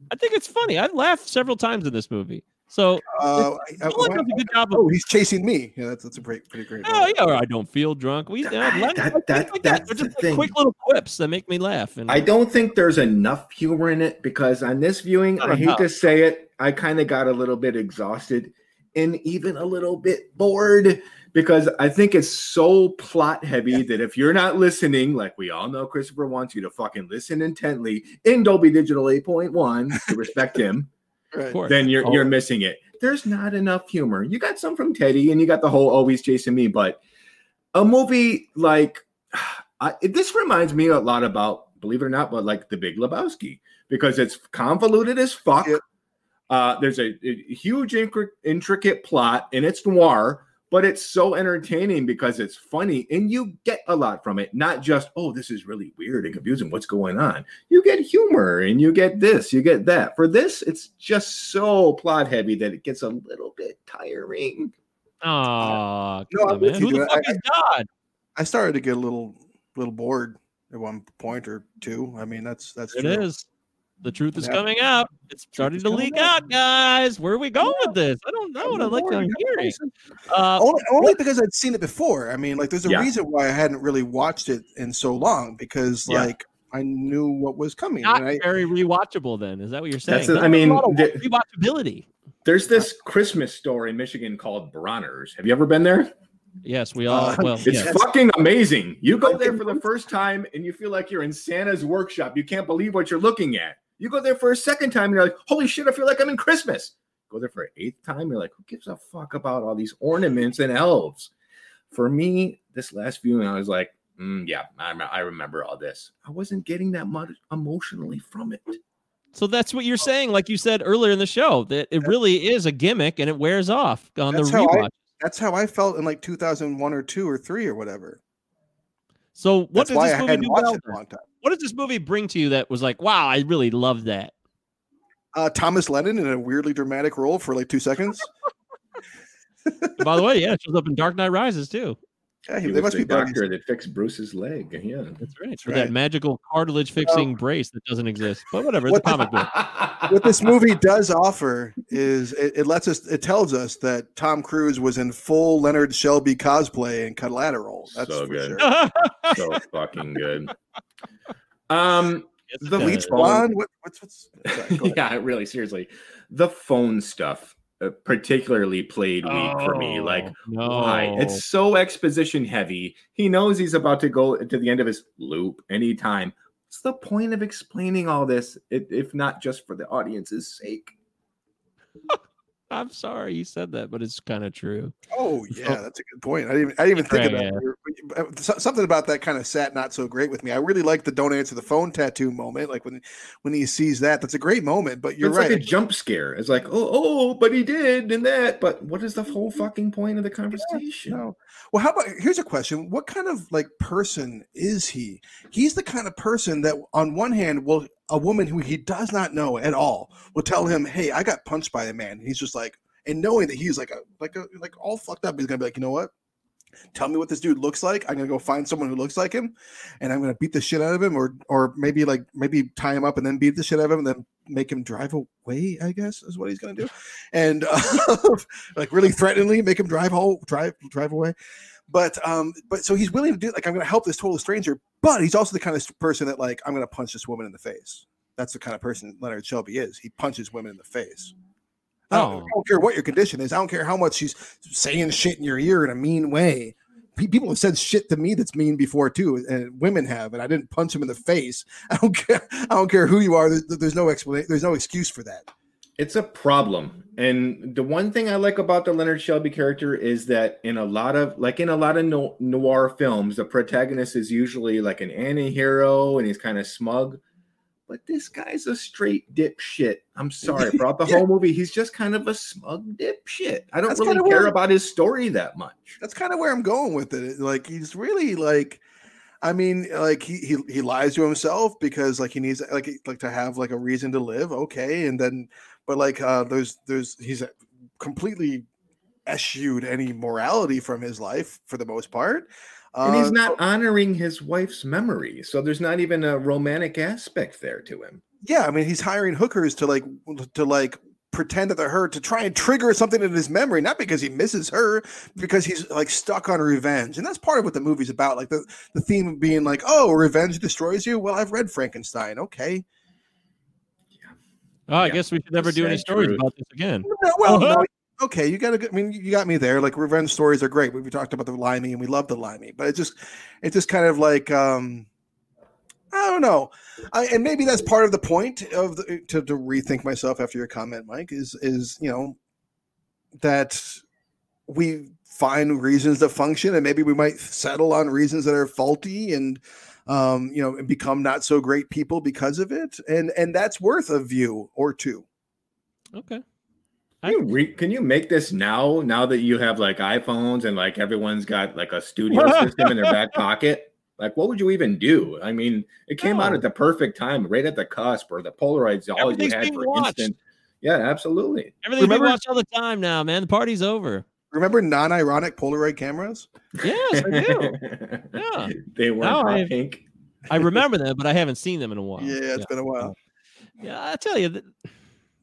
I think it's funny. I've laughed several times in this movie. So Uh, I- I- Nolan does a good job of. oh, he's chasing me. Yeah, that's, that's a pretty, pretty great. Oh yeah, or I don't feel drunk. We uh, That- like- that- like that- like that. that's They're just like quick little quips that make me laugh. And I don't think there's enough humor in it because on this viewing, I hate enough. to say it, I kind of got a little bit exhausted and even a little bit bored because I think it's so plot heavy that if you're not listening, like we all know Christopher wants you to fucking listen intently in Dolby Digital 8.1 to respect him, (laughs) Right. then you're Oh. you're missing it. There's not enough humor. You got some from Teddy and you got the whole always chasing me, but a movie like (sighs) I, this reminds me a lot about, believe it or not, but like The Big Lebowski because it's convoluted as fuck. Yep. Uh, there's a, a huge incri- intricate plot and it's noir, but it's so entertaining because it's funny and you get a lot from it. Not just oh, this is really weird and confusing. What's going on? You get humor and you get this, you get that. For this, it's just so plot heavy that it gets a little bit tiring. Aw, No, I'm on, man. Who the fuck I- is God? I started to get a little, little bored at one point or two. I mean, that's that's It true. is. The truth is Yeah. coming out. It's starting to leak out. out, guys. Where are we going with this? I don't know what I like I'm hearing. Uh, Only, only because I'd seen it before. I mean, like, there's a Yeah. reason why I hadn't really watched it in so long because, Yeah. like, I knew what was coming. not and I, very rewatchable. Then is that what you're saying? That's a- Not I a mean, the- rewatchability. There's this Christmas store in Michigan called Bronner's. Have you ever been there? Yes, we all. Uh, well, It's yeah. fucking amazing. You go there for the first time and you feel like you're in Santa's workshop. You can't believe what you're looking at. You go there for a second time and you're like, holy shit, I feel like I'm in Christmas. Go there for an eighth time, you're like, who gives a fuck about all these ornaments and elves? For me, this last viewing, I was like, mm, yeah, I, I remember all this. I wasn't getting that much emotionally from it. So that's what you're saying, like you said earlier in the show, that it really is a gimmick and it wears off on the That's how I- rewatch. that's how I felt in like 2001 or two or three or whatever. So what That's does why this I movie hadn't do watched well? It in a then? long time. What does this movie bring to you that was like, wow, I really love that? Uh, Thomas Lennon in a weirdly dramatic role for like two seconds. By the way, yeah, (laughs) it shows up in Dark Knight Rises too. Yeah, he, He they was must the be buddies. doctor that fixed Bruce's leg. Yeah. That's right. That's For that magical cartilage fixing brace that doesn't exist. But whatever, it's a What the- comic book. (laughs) what this movie does offer is it, it lets us it tells us that Tom Cruise was in full Leonard Shelby cosplay and collateral. That's So for good. sure. (laughs) so fucking good. Um, Yes, The it lead does. spot- Blonde, what, what's what's sorry, (laughs) yeah, really, seriously, the phone stuff Uh, particularly played weak for me. Oh, like, Oh, no. why? It's so exposition heavy. He knows he's about to go to the end of his loop anytime. What's the point of explaining all this if not just for the audience's sake? (laughs) I'm sorry you said that, but it's kind of true. Oh (laughs) yeah, that's a good point. I didn't even, I didn't even think Right, about yeah. it. So- Something about that kind of sat not so great with me. I really like the "don't answer the phone" tattoo moment. Like when when he sees that, that's a great moment. But you're it's right. like a jump scare. It's like, oh, oh, but he did and that. But what is the whole mm-hmm. fucking point of the conversation? No. Well, how about here's a question: What kind of like person is he? He's the kind of person that, on one hand, will a woman who he does not know at all will tell him, "Hey, I got punched by a man," and he's just like, and knowing that he's like a like a like all fucked up, he's gonna be like, you know what? Tell me what this dude looks like. I'm gonna go find someone who looks like him, and I'm gonna beat the shit out of him, or or maybe like maybe tie him up and then beat the shit out of him, and then make him drive away. I guess is what he's gonna do, and uh, (laughs) like really threateningly make him drive home, drive drive away. But um, but so he's willing to do like I'm gonna help this total stranger, but he's also the kind of person that like I'm gonna punch this woman in the face. That's the kind of person Leonard Shelby is. He punches women in the face. I don't, Oh. I don't care what your condition is. I don't care how much she's saying shit in your ear in a mean way. Pe- People have said shit to me that's mean before too, and women have, and I didn't punch them in the face. (laughs) I don't care. I don't care who you are. There's, there's no explanation. There's no excuse for that. it's a problem. And the one thing I like about the Leonard Shelby character is that in a lot of like in a lot of no, noir films, the protagonist is usually like an anti-hero and he's kind of smug. But this guy's a straight dipshit. I'm sorry, (laughs) throughout the Yeah. whole movie, he's just kind of a smug dipshit. I don't That's really care where- about his story that much. That's kind of where I'm going with it. Like he's really like, I mean, like he he he lies to himself because like he needs like like to have like a reason to live. Okay, and then but like uh there's there's he's completely eschewed any morality from his life for the most part. And he's Uh, not honoring his wife's memory. So there's not even a romantic aspect there to him. yeah, I mean, he's hiring hookers to like to like pretend that they're her to try and trigger something in his memory, not because he misses her, because he's like stuck on revenge, and that's part of what the movie's about. Like the the theme of being like, oh, revenge destroys you. Well, I've read Frankenstein. Okay, Yeah. Oh, I Yeah, guess we should never do any stories truth. about this again. No, well, (laughs) no, okay, you got to. I mean, you got me there. Like revenge stories are great. We, talked about the limey, and we love the limey, but it just it's just kind of like um I don't know. I, and maybe that's part of the point of the, to, to rethink myself after your comment, Mike. Is is you know that we find reasons to function, and maybe we might settle on reasons that are faulty, and um, you know, and become not so great people because of it, and and that's worth a view or two. Okay. Can you, re- can you make this now? Now that you have like iPhones and like everyone's got like a studio (laughs) system in their back pocket, like what would you even do? I mean, it came out oh. at the perfect time, right at the cusp, or the Polaroids all you had for watched. instant. Yeah, absolutely. Everything we Remember- watch all the time now, man. The party's over. Remember non-ironic Polaroid cameras? Yes, I do. (laughs) Yeah. they weren't Now I- pink. I remember them, but I haven't seen them in a while. Yeah, it's been a while. Yeah, I tell you, th-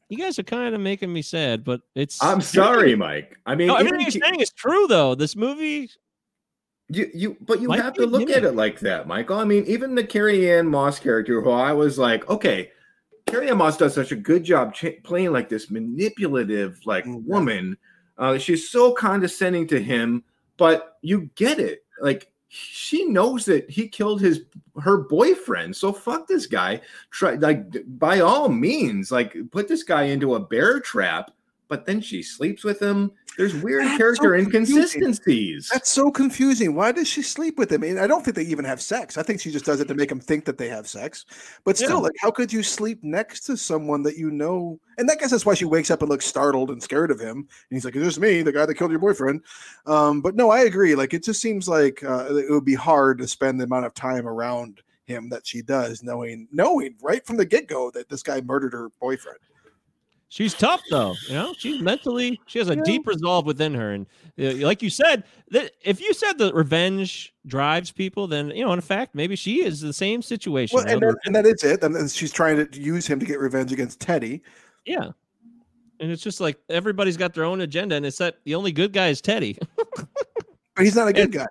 you guys are kind of making me sad, but it's. I'm sorry, Mike. I mean, No, even everything you're saying is true, though. This movie, You you but you Might have to look at it like that, Michael. I mean, even the Carrie-Anne Moss character, who I was like, okay, Carrie-Anne Moss does such a good job ch- playing like this manipulative like Mhm. woman. Uh, she's so condescending to him, but you get it. Like she knows that he killed his her boyfriend. So fuck this guy. Try like by all means, like put this guy into a bear trap. But then she sleeps with him. There's weird That's character confusing. inconsistencies. That's so confusing. Why does she sleep with him? I, mean, I don't think they even have sex. I think she just does it to make him think that they have sex. But still, Yeah. like, how could you sleep next to someone that you know? And I guess that's why she wakes up and looks startled and scared of him. And he's like, "It's just me, the guy that killed your boyfriend?" Um, but no, I agree. Like, it just seems like uh, it would be hard to spend the amount of time around him that she does, knowing knowing right from the get go that this guy murdered her boyfriend. She's tough, though. You know, she's mentally, she has a Yeah. deep resolve within her. And uh, like you said, that if you said that revenge drives people, then, you know, in fact, maybe she is the same situation. Well, and, that, and that is it. And she's trying to use him to get revenge against Teddy. Yeah. And it's just like everybody's got their own agenda, and it's that the only good guy is Teddy. (laughs) But he's not a good And- guy.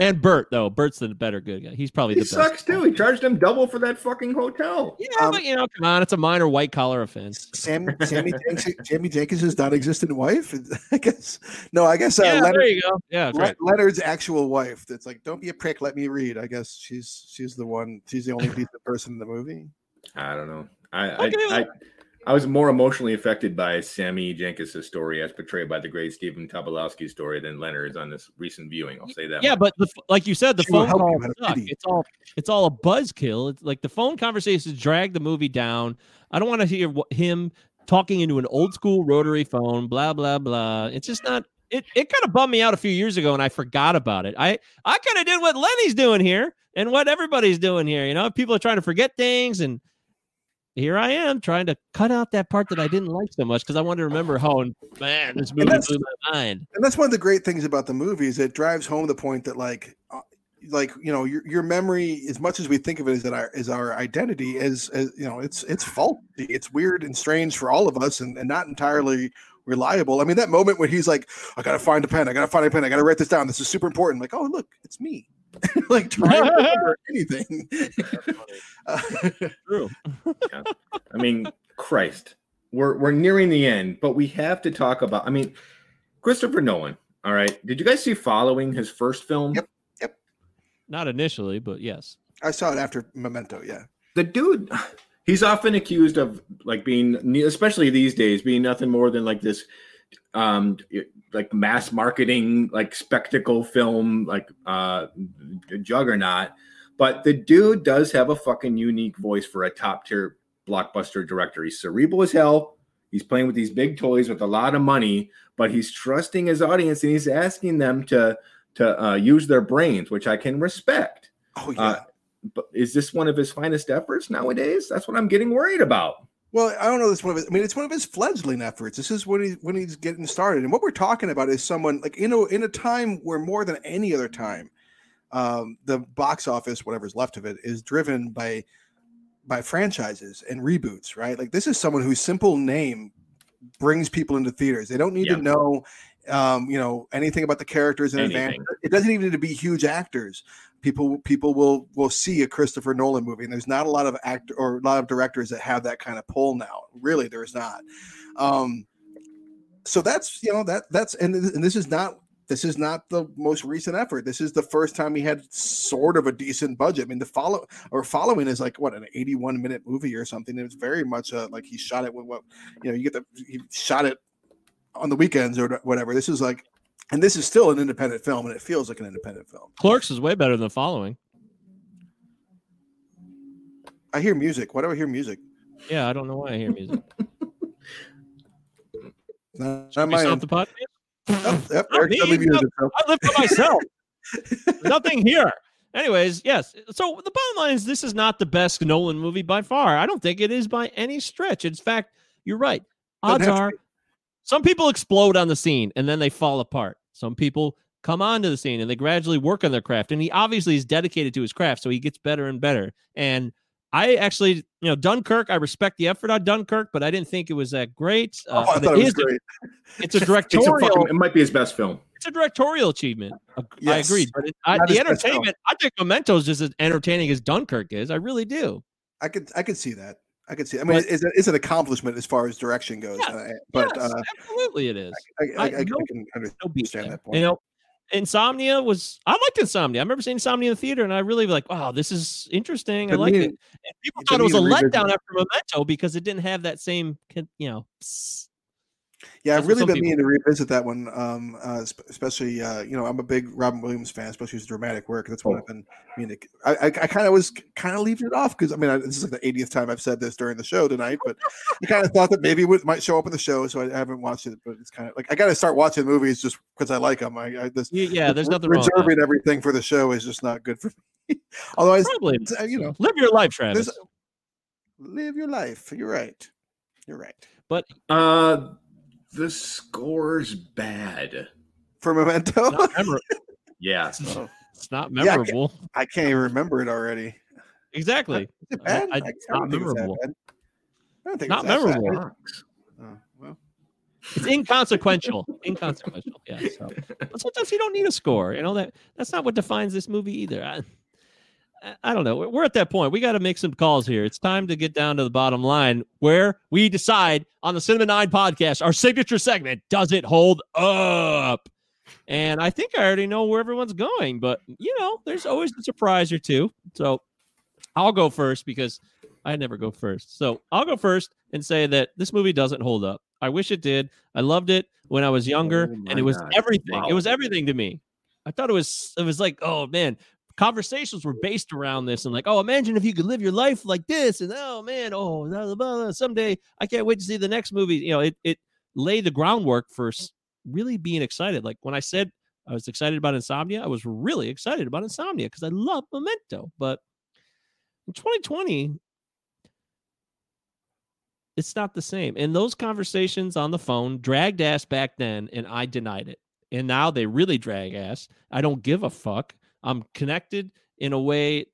And Bert, though. Bert's the better good guy. He's probably He the sucks best. too. He charged him double for that fucking hotel. Yeah, Um, but you know, come on, it's a minor white collar offense. Sam, Sammy, Jankis, Sammy Jankis' non-existent wife. (laughs) I guess no. I guess uh, yeah, Leonard, there you go. Yeah, Le- great. Leonard's actual wife. That's like, don't be a prick. Let me read. I guess she's she's the one. She's the only (laughs) decent person in the movie. I don't know. I Okay, I, I I was more emotionally affected by Sammy Jankis' story as portrayed by the great Stephen Tobolowsky story than Leonard's on this recent viewing. I'll say that. Yeah, much. but the, like you said, the She phone help you calls out of suck. pity. It's all it's all a buzzkill. It's like the phone conversations drag the movie down. I don't want to hear wh- him talking into an old school rotary phone. Blah blah blah. It's just not. It it kind of bummed me out a few years ago, and I forgot about it. I I kind of did what Lenny's doing here, and what everybody's doing here. You know, people are trying to forget things, and here I am trying to cut out that part that I didn't like so much because I wanted to remember how man this movie blew my mind. And that's one of the great things about the movie is it drives home the point that like. uh, Like you know, your, your memory, as much as we think of it as our as our identity, is as you know, it's it's faulty. It's weird and strange for all of us, and, and not entirely reliable. I mean, that moment when he's like, "I gotta find a pen. I gotta find a pen. I gotta write this down. This is super important." Like, oh look, it's me. (laughs) like trying to (laughs) remember anything. Uh, (laughs) True. I mean, Christ, we're we're nearing the end, but we have to talk about. I mean, Christopher Nolan. All right, did you guys see Following his first film? Yep. Yep. Not initially, but yes. I saw it after Memento. Yeah. the dude He's often accused of like being, especially these days, being nothing more than like this, um, like mass marketing, like spectacle film, like uh, juggernaut. But the dude does have a fucking unique voice for a top tier blockbuster director. He's cerebral as hell. He's playing with these big toys with a lot of money, but he's trusting his audience and he's asking them to to uh, use their brains, which I can respect. Oh yeah. Uh, but is this one of his finest efforts nowadays? That's what I'm getting worried about. Well, I don't know. This one of his. I mean, it's one of his fledgling efforts. This is when he when he's getting started, and what we're talking about is someone like you know in a time where more than any other time, um, the box office, whatever's left of it, is driven by by franchises and reboots. Right? Like this is someone whose simple name brings people into theaters. They don't need Yeah. to know, um, you know, anything about the characters in advance. It doesn't even need to be huge actors. People people will will see a Christopher Nolan movie, and there's not a lot of act or a lot of directors that have that kind of pull now. Really, there's not. Um, so that's you know that that's and, and this is not this is not the most recent effort. This is the first time he had sort of a decent budget. I mean, the follow or following is like what an 81 minute movie or something. It was very much uh like he shot it with what you know you get the he shot it on the weekends or whatever. This is like, and this is still an independent film, and it feels like an independent film. Clerks is way better than the Following. I hear music. Why do I hear music? Yeah, I don't know why I hear music. (laughs) Not, Should not my stop the podcast? Yep, yep, Not Eric me, Dudley no. music. so- I live for myself. (laughs) Nothing here. Anyways, yes. So the bottom line is this is not the best Nolan movie by far. I don't think it is by any stretch. In fact, you're right. Odds have to are some people explode on the scene and then they fall apart. Some people come onto the scene and they gradually work on their craft. And he obviously is dedicated to his craft, so he gets better and better. And I actually, you know, Dunkirk, I respect the effort on Dunkirk, but I didn't think it was that great. Oh, Uh, I thought it was is a- it's a It's a directorial fucking, it might be his best film. it's a directorial achievement. Ag- I Yes. agree, but it, I, the his best film. entertainment, I think Memento is just as entertaining as Dunkirk is. I really do. I could I could see that. I could see. I mean, But- it's, it's an accomplishment as far as direction goes. Yes, uh, but Yes, uh, absolutely, it is. I, I, I, no- can No understand there. that point. You know, Insomnia was. I liked Insomnia. I remember seeing Insomnia in the theater, and I really was like, "Wow, this is interesting. I like it." And people thought it was a letdown after Memento because it didn't have that same, you know. psst. Yeah, That's I've really been people- meaning to revisit that one. Um, uh, especially, uh, you know, I'm a big Robin Williams fan, especially his dramatic work. That's what Oh. I've been meaning. to- I, I, I kind of was kind of leaving it off because I mean, I, this is like the 80th time I've said this during the show tonight, but I kind of (laughs) thought that maybe it might show up in the show, so I haven't watched it. But it's kind of like I got to start watching movies just because I like them. I, I this Yeah, yeah, there's nothing wrong. with reserving that. everything for the show is just not good for (laughs) me. Although I, Probably, uh, you know, live your life, Travis. live your life. You're right. You're right. But uh, the score's bad. For Memento, Not memor- (laughs) Yes. Oh, it's not Yeah, I can't- memorable. I can't even remember it already. Exactly. Is I- bad? I- I, it's I don't not it's memorable. I don't think Not it's that memorable. Oh, well, It's inconsequential. inconsequential. Yeah. So. (laughs) But sometimes you don't need a score. You know that that's not what defines this movie either. I, I- don't know. We're- at that point. We got to make some calls here. It's time to get down to the bottom line where we decide on the Cinema Nine podcast, our signature segment, does it hold up? And I think I already know where everyone's going, but you know, there's always a surprise or two. So I'll go first because I never go first. So I'll go first and say that this movie doesn't hold up. I wish it did. I loved it when I was younger, Oh and it was God. everything. It was everything to me. I thought it was it was like, oh man, conversations were based around this and like, oh, imagine if you could live your life like this, and oh man, oh blah, blah, blah, someday I can't wait to see the next movie. You know, it it laid the groundwork for really being excited. Like when I said I was excited about Insomnia, I was really excited about Insomnia because I love Memento. But in 2020, it's not the same. And those conversations on the phone dragged ass back then, and I denied it. And now they really drag ass. I don't give a fuck. I'm connected in a way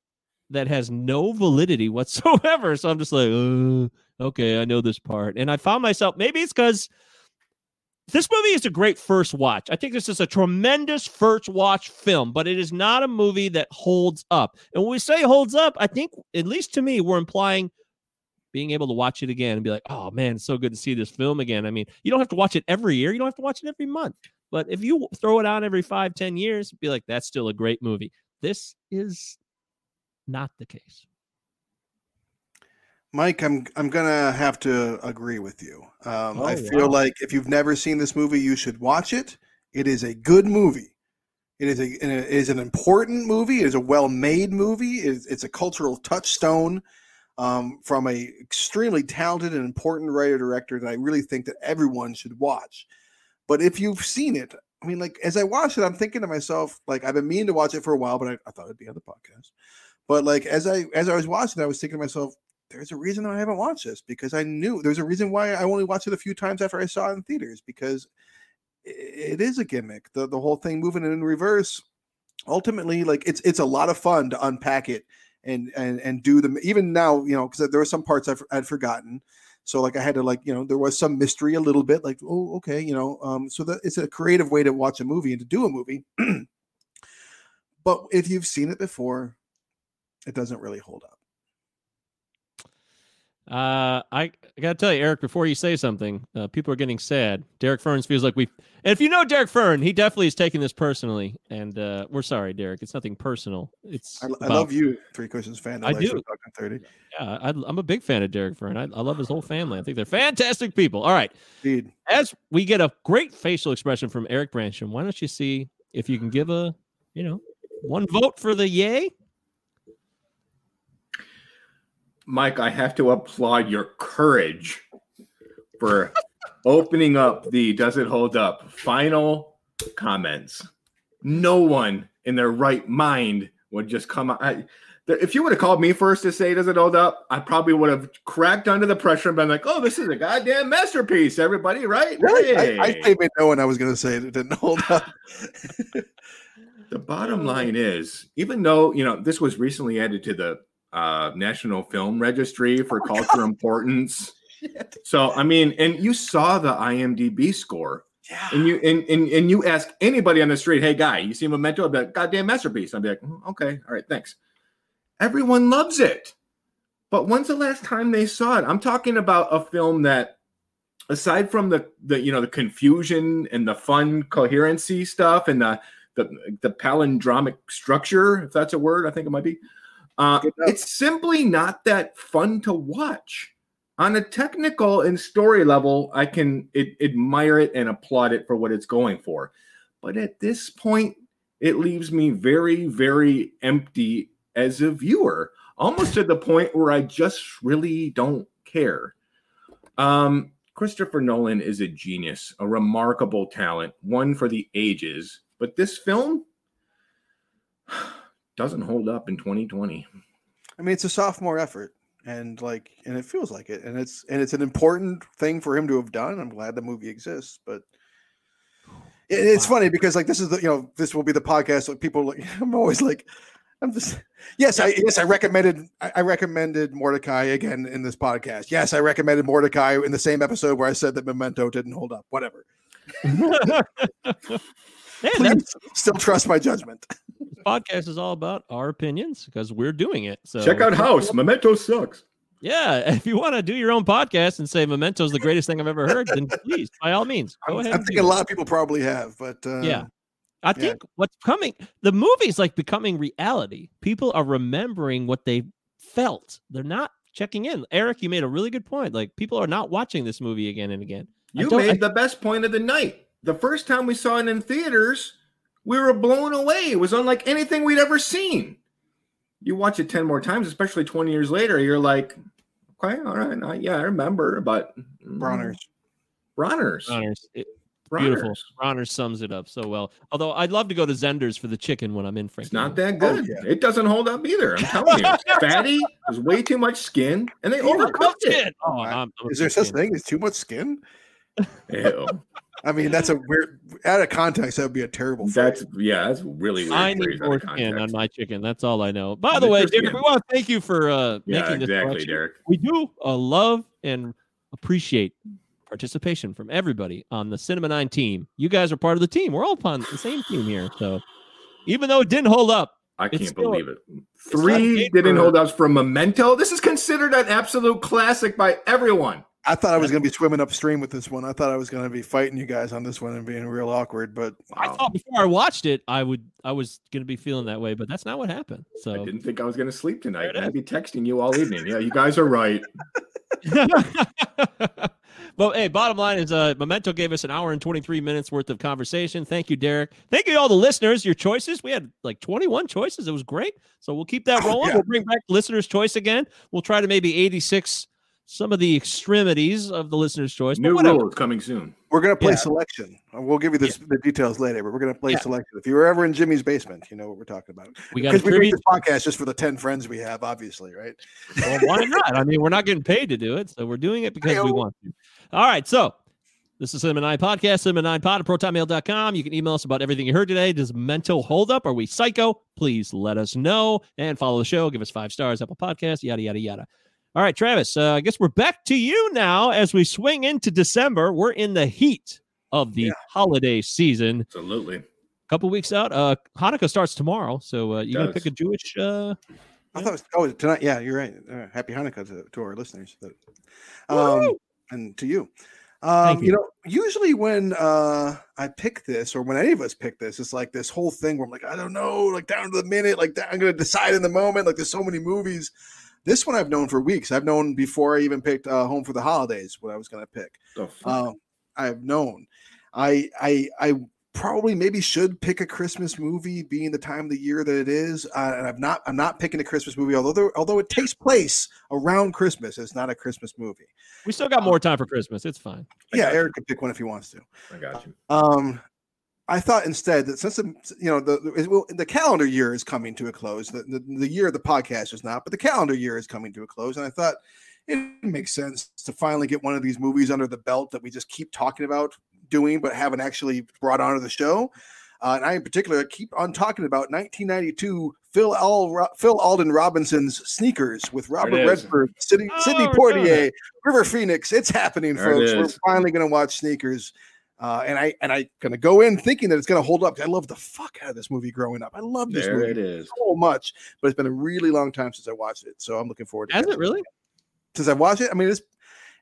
that has no validity whatsoever. So I'm just like, uh, okay, I know this part. And I found myself, maybe it's because this movie is a great first watch. I think this is a tremendous first watch film, but it is not a movie that holds up. And when we say holds up, I think, at least to me, we're implying being able to watch it again and be like, oh man, it's so good to see this film again. I mean, you don't have to watch it every year, you don't have to watch it every month. But if you throw it on every five, ten years, be like, that's still a great movie. This is not the case. Mike, I'm I'm gonna have to agree with you. Um, Oh, I feel wow. like if you've never seen this movie, you should watch it. It is a good movie. It is a it is an important movie. It is a well made movie. It is, it's a cultural touchstone um, from a extremely talented and important writer director that I really think that everyone should watch. But if you've seen it, I mean, like as I watched it, I'm thinking to myself, like I've been meaning to watch it for a while, but I, I thought it'd be on the podcast. But like as I as I was watching, I was thinking to myself, there's a reason I haven't watched this because I knew there's a reason why I only watched it a few times after I saw it in theaters because it is a gimmick. The the whole thing moving in reverse, ultimately, like it's it's a lot of fun to unpack it and and and do them. Even now, you know, because there were some parts I've, I'd forgotten. So like I had to like you know there was some mystery a little bit like oh okay you know um so that it's a creative way to watch a movie and to do a movie. (clears throat) but if you've seen it before, it doesn't really hold up. Uh, I, I gotta tell you, Eric, before you say something, uh, people are getting sad. Derek Ferns feels like we, and if you know Derek Fern, he definitely is taking this personally, and uh, we're sorry, Derek. It's nothing personal. It's I, I about- love you, Three Questions fan. I do. Talking Thirty. Yeah, I, I'm a big fan of Derek Fern. I, I love his whole family. I think they're fantastic people. All right, Indeed. as we get a great facial expression from Eric Brancham, why don't you see if you can give a, you know, one vote for the yay? Mike, I have to applaud your courage for opening up the Does It Hold Up final comments. No one in their right mind would just come out. I, if you would have called me first to say Does It Hold Up, I probably would have cracked under the pressure and been like, oh, this is a goddamn masterpiece, everybody, right? Really? Hey. I, I came in knowing I was going to say it. It didn't hold up. (laughs) The bottom (laughs) line is, even though you know this was recently added to the uh, National Film Registry for culture importance, (laughs) so I mean, and you saw the IMDb score, Yeah. and you and, and and you ask anybody on the street, "Hey, guy, you see Memento?" I'd be like, "Goddamn masterpiece!" I'd be like, "Mm, "Okay, all right, thanks." Everyone loves it, but when's the last time they saw it? I'm talking about a film that, aside from the the you know the confusion and the fun coherency stuff and the the the palindromic structure, if that's a word, I think it might be. Uh, it's simply not that fun to watch. On a technical and story level, I can it, admire it and applaud it for what it's going for. But at this point, it leaves me very, very empty as a viewer, almost to the point where I just really don't care. Um, Christopher Nolan is a genius, a remarkable talent, one for the ages. But this film doesn't hold up in 2020. I mean, it's a sophomore effort, and like, and it feels like it, and it's and it's an important thing for him to have done. I'm glad the movie exists, but it, it's funny because like this is the you know this will be the podcast. Like people, like (laughs) I'm always like, I'm just yes, I yes I recommended I, I recommended Mortdecai again in this podcast. Yes, I recommended Mortdecai in the same episode where I said that Memento didn't hold up. Whatever. (laughs) Hey, that's Please still trust my judgment. This podcast is all about our opinions because we're doing it. So Check out House. Memento sucks. Yeah, (laughs) if you want to do your own podcast and say Memento's the greatest thing I've ever heard, then please, by all means, go I'm, ahead. I'm thinking a lot of people probably have, but uh, Yeah. I yeah. think what's coming, the movie's like becoming reality. People are remembering what they felt. They're not checking in. Eric, you made a really good point. Like people are not watching this movie again and again. You don't- I- made the best point of the night. The first time we saw it in theaters, we were blown away. It was unlike anything we'd ever seen. You watch it 10 more times, especially 20 years later, you're like, okay, all right, I- yeah, I remember, but mm, Bronner's. Bronner's. Honors. It- Bronner's. beautiful. Bronner sums it up so well. Although I'd love to go to Zehnder's for the chicken when I'm in Frankie. It's not that Oh, good. yeah. It doesn't hold up either. I'm telling you. (laughs) Fatty. There's way too much skin, and they overcooked it. Oh, I- I'm, I'm Is there such fan. thing as too much skin? Ew. I mean, that's a weird. Out of context, that would be a terrible. That's phrase. yeah, that's really weird. I need more skin on my chicken. That's all I know. By Mr. the way, Derek, we want to thank you for uh, Yeah, making this exactly, selection. Derek. We do uh, love and appreciate participation from everybody on the Cinema Nine team. You guys are part of the team. We're all on the same team here. So even though it didn't hold up, I can't still- believe it. Three didn't hold up for Memento. This is considered an absolute classic by everyone. I thought I was going to be swimming upstream with this one. I thought I was going to be fighting you guys on this one and being real awkward. But I thought before I watched it, I would I was gonna be feeling that way, but that's not what happened. So I didn't think I was going to sleep tonight. I'd be texting you all evening. Yeah, you guys are right. (laughs) well, hey, bottom line is uh Memento gave us an hour and 23 minutes worth of conversation. Thank you, Derek. Thank you all the listeners. Your choices. We had like 21 choices. It was great. So we'll keep that (laughs) Oh, rolling. yeah. We'll bring back listeners' choice again. We'll try to maybe 86 some of the extremities of the listener's choice. New whatever. rules coming soon. we're going to play Yeah. selection. We'll give you this, the details later, but we're going to play Yeah. selection. If you were ever in Jimmy's basement, you know what we're talking about. We got Because we make this podcast just for the 10 friends we have, obviously, right? Well, why not? I mean, we're not getting paid to do it, so we're doing it because we Hey-o. want to. All right, so this is Cinema Nine Podcast, Cinema Nine Pod at protonmail.com. You can email us about everything you heard today. Does mental hold up? Are we psycho? Please let us know and follow the show. Give us five stars, Apple Podcast, yada, yada, yada. All right, Travis, uh, I guess we're back to you now as we swing into December. We're in the heat of the Yeah. holiday season. Absolutely. A couple weeks out. Uh, Hanukkah starts tomorrow, so uh, you got to pick a Jewish. Uh, I thought it was, oh, tonight. Yeah, you're right. Uh, happy Hanukkah to, to our listeners. Um, and to you. Um, you. you. know, usually when uh, I pick this, or when any of us pick this, it's like this whole thing where I'm like, I don't know, like down to the minute, like I'm going to decide in the moment. Like there's so many movies. This one I've known for weeks. I've known before I even picked uh, Home for the Holidays what I was going to pick. The fuck? Um, I've known. I I I probably maybe should pick a Christmas movie, being the time of the year that it is. Uh, and I'm not. I'm not picking a Christmas movie, although there, although it takes place around Christmas. It's not a Christmas movie. we still got more time for Christmas. It's fine. I yeah, got you. Eric can pick one if he wants to. I got you. Um, I thought instead that since the, you know the the- well, the calendar year is coming to a close, the, the the year of the podcast is not, but the calendar year is coming to a close, and I thought it makes sense to finally get one of these movies under the belt that we just keep talking about doing, but haven't actually brought onto the show. Uh, and I, in particular, keep on talking about 1992 Phil Al- Phil Alden Robinson's Sneakers with Robert. Redford, Sidney, Sidney Oh, good. Poitier, River Phoenix. It's happening, There it folks. We're finally going to watch Sneakers. Uh, and I and I gonna go in thinking that it's gonna hold up. I love the fuck out of this movie growing up. I love this There movie it is. so much, but it's been a really long time since I watched it. So I'm looking forward to Has it really? Since I watched it, I mean it's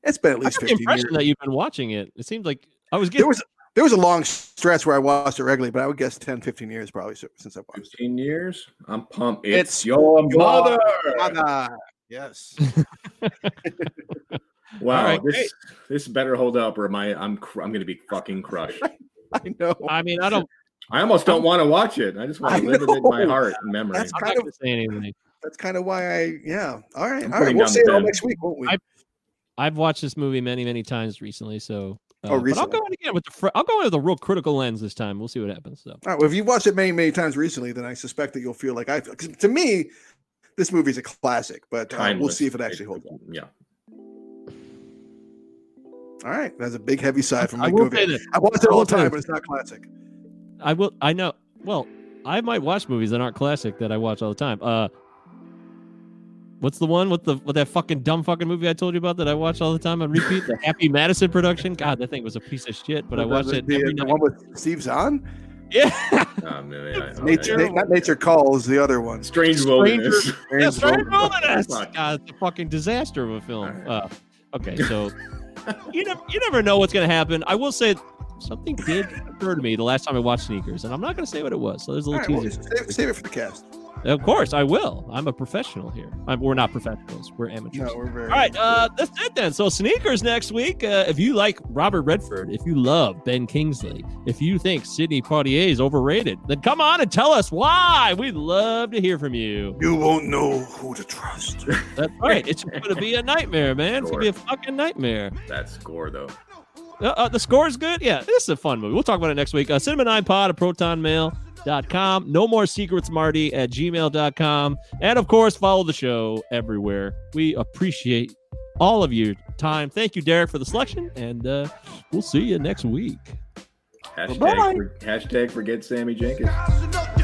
it's been at I least got the 15 impression years. that you've been watching it. It seems like I was getting. There getting. was there was a long stretch where I watched it regularly, but I would guess 10, 15 years probably si- since I watched it. 15 years. I'm pumped. It's, It's your mother. Mother. Yes. (laughs) (laughs) Wow. All right, this this better hold up, or am I? I'm cr- I'm gonna be fucking crushed. (laughs) I know. I mean, I don't. I almost don't want to watch it. I just want to live it in my heart and memory. That's kind of say anything. that's kind of why I yeah. All right. I'm all right. We'll see it all next week, won't we? I've, I've watched this movie many, many times recently. So, uh, Oh, but I'll go in again with the. Fr- I'll go in with a real critical lens this time. We'll see what happens. So, All right. Well, if you've watched it many, many times recently, then I suspect that you'll feel like I feel. 'cause to me, this movie's a classic, but uh, we'll see if it actually holds up. Yeah. All right. That's a big, heavy side from I me. will. I watch it all the time, but it's not classic. I will. I know. Well, I might watch movies that aren't classic that I watch all the time. Uh, what's the one with the with that fucking dumb fucking movie I told you about that I watch all the time on repeat? The Happy Madison production. God, that thing was a piece of shit, but I watched it the, every the night. one with Steve Zahn. Yeah, Um, yeah, okay. Nature, Na- not Nature Calls, the other one. Strange Stranger- wilderness. yeah, Strange Strange Wilderness. Wilderness. God, it's a fucking disaster of a film. All right. Uh, okay, so (laughs) you never you never know what's gonna happen. I will say something did occur to me the last time I watched Sneakers, and I'm not gonna say what it was. So there's a little right, well, teaser. save, save it for the cast. Of course, I will. I'm a professional here. I'm, we're not professionals. We're amateurs. No, we're very. All right, uh, that's it then. So sneakers next week. Uh, if you like Robert Redford, if you love Ben Kingsley, if you think Sidney Poitier is overrated, then come on and tell us why. We'd love to hear from you. You won't know who to trust. (laughs) That's right. It's (laughs) going to be a nightmare, man. It's going to be a fucking nightmare. That score though. Uh, uh, the score is good. Yeah, this is a fun movie. We'll talk about it next week. Uh, Cinema 9 Pod at protonmail.com. No more secrets, Marty at gmail.com. And of course, follow the show everywhere. We appreciate all of your time. Thank you, Derek, for the selection. And uh, we'll see you next week. Hashtag, for, hashtag forget Sammy Jankis.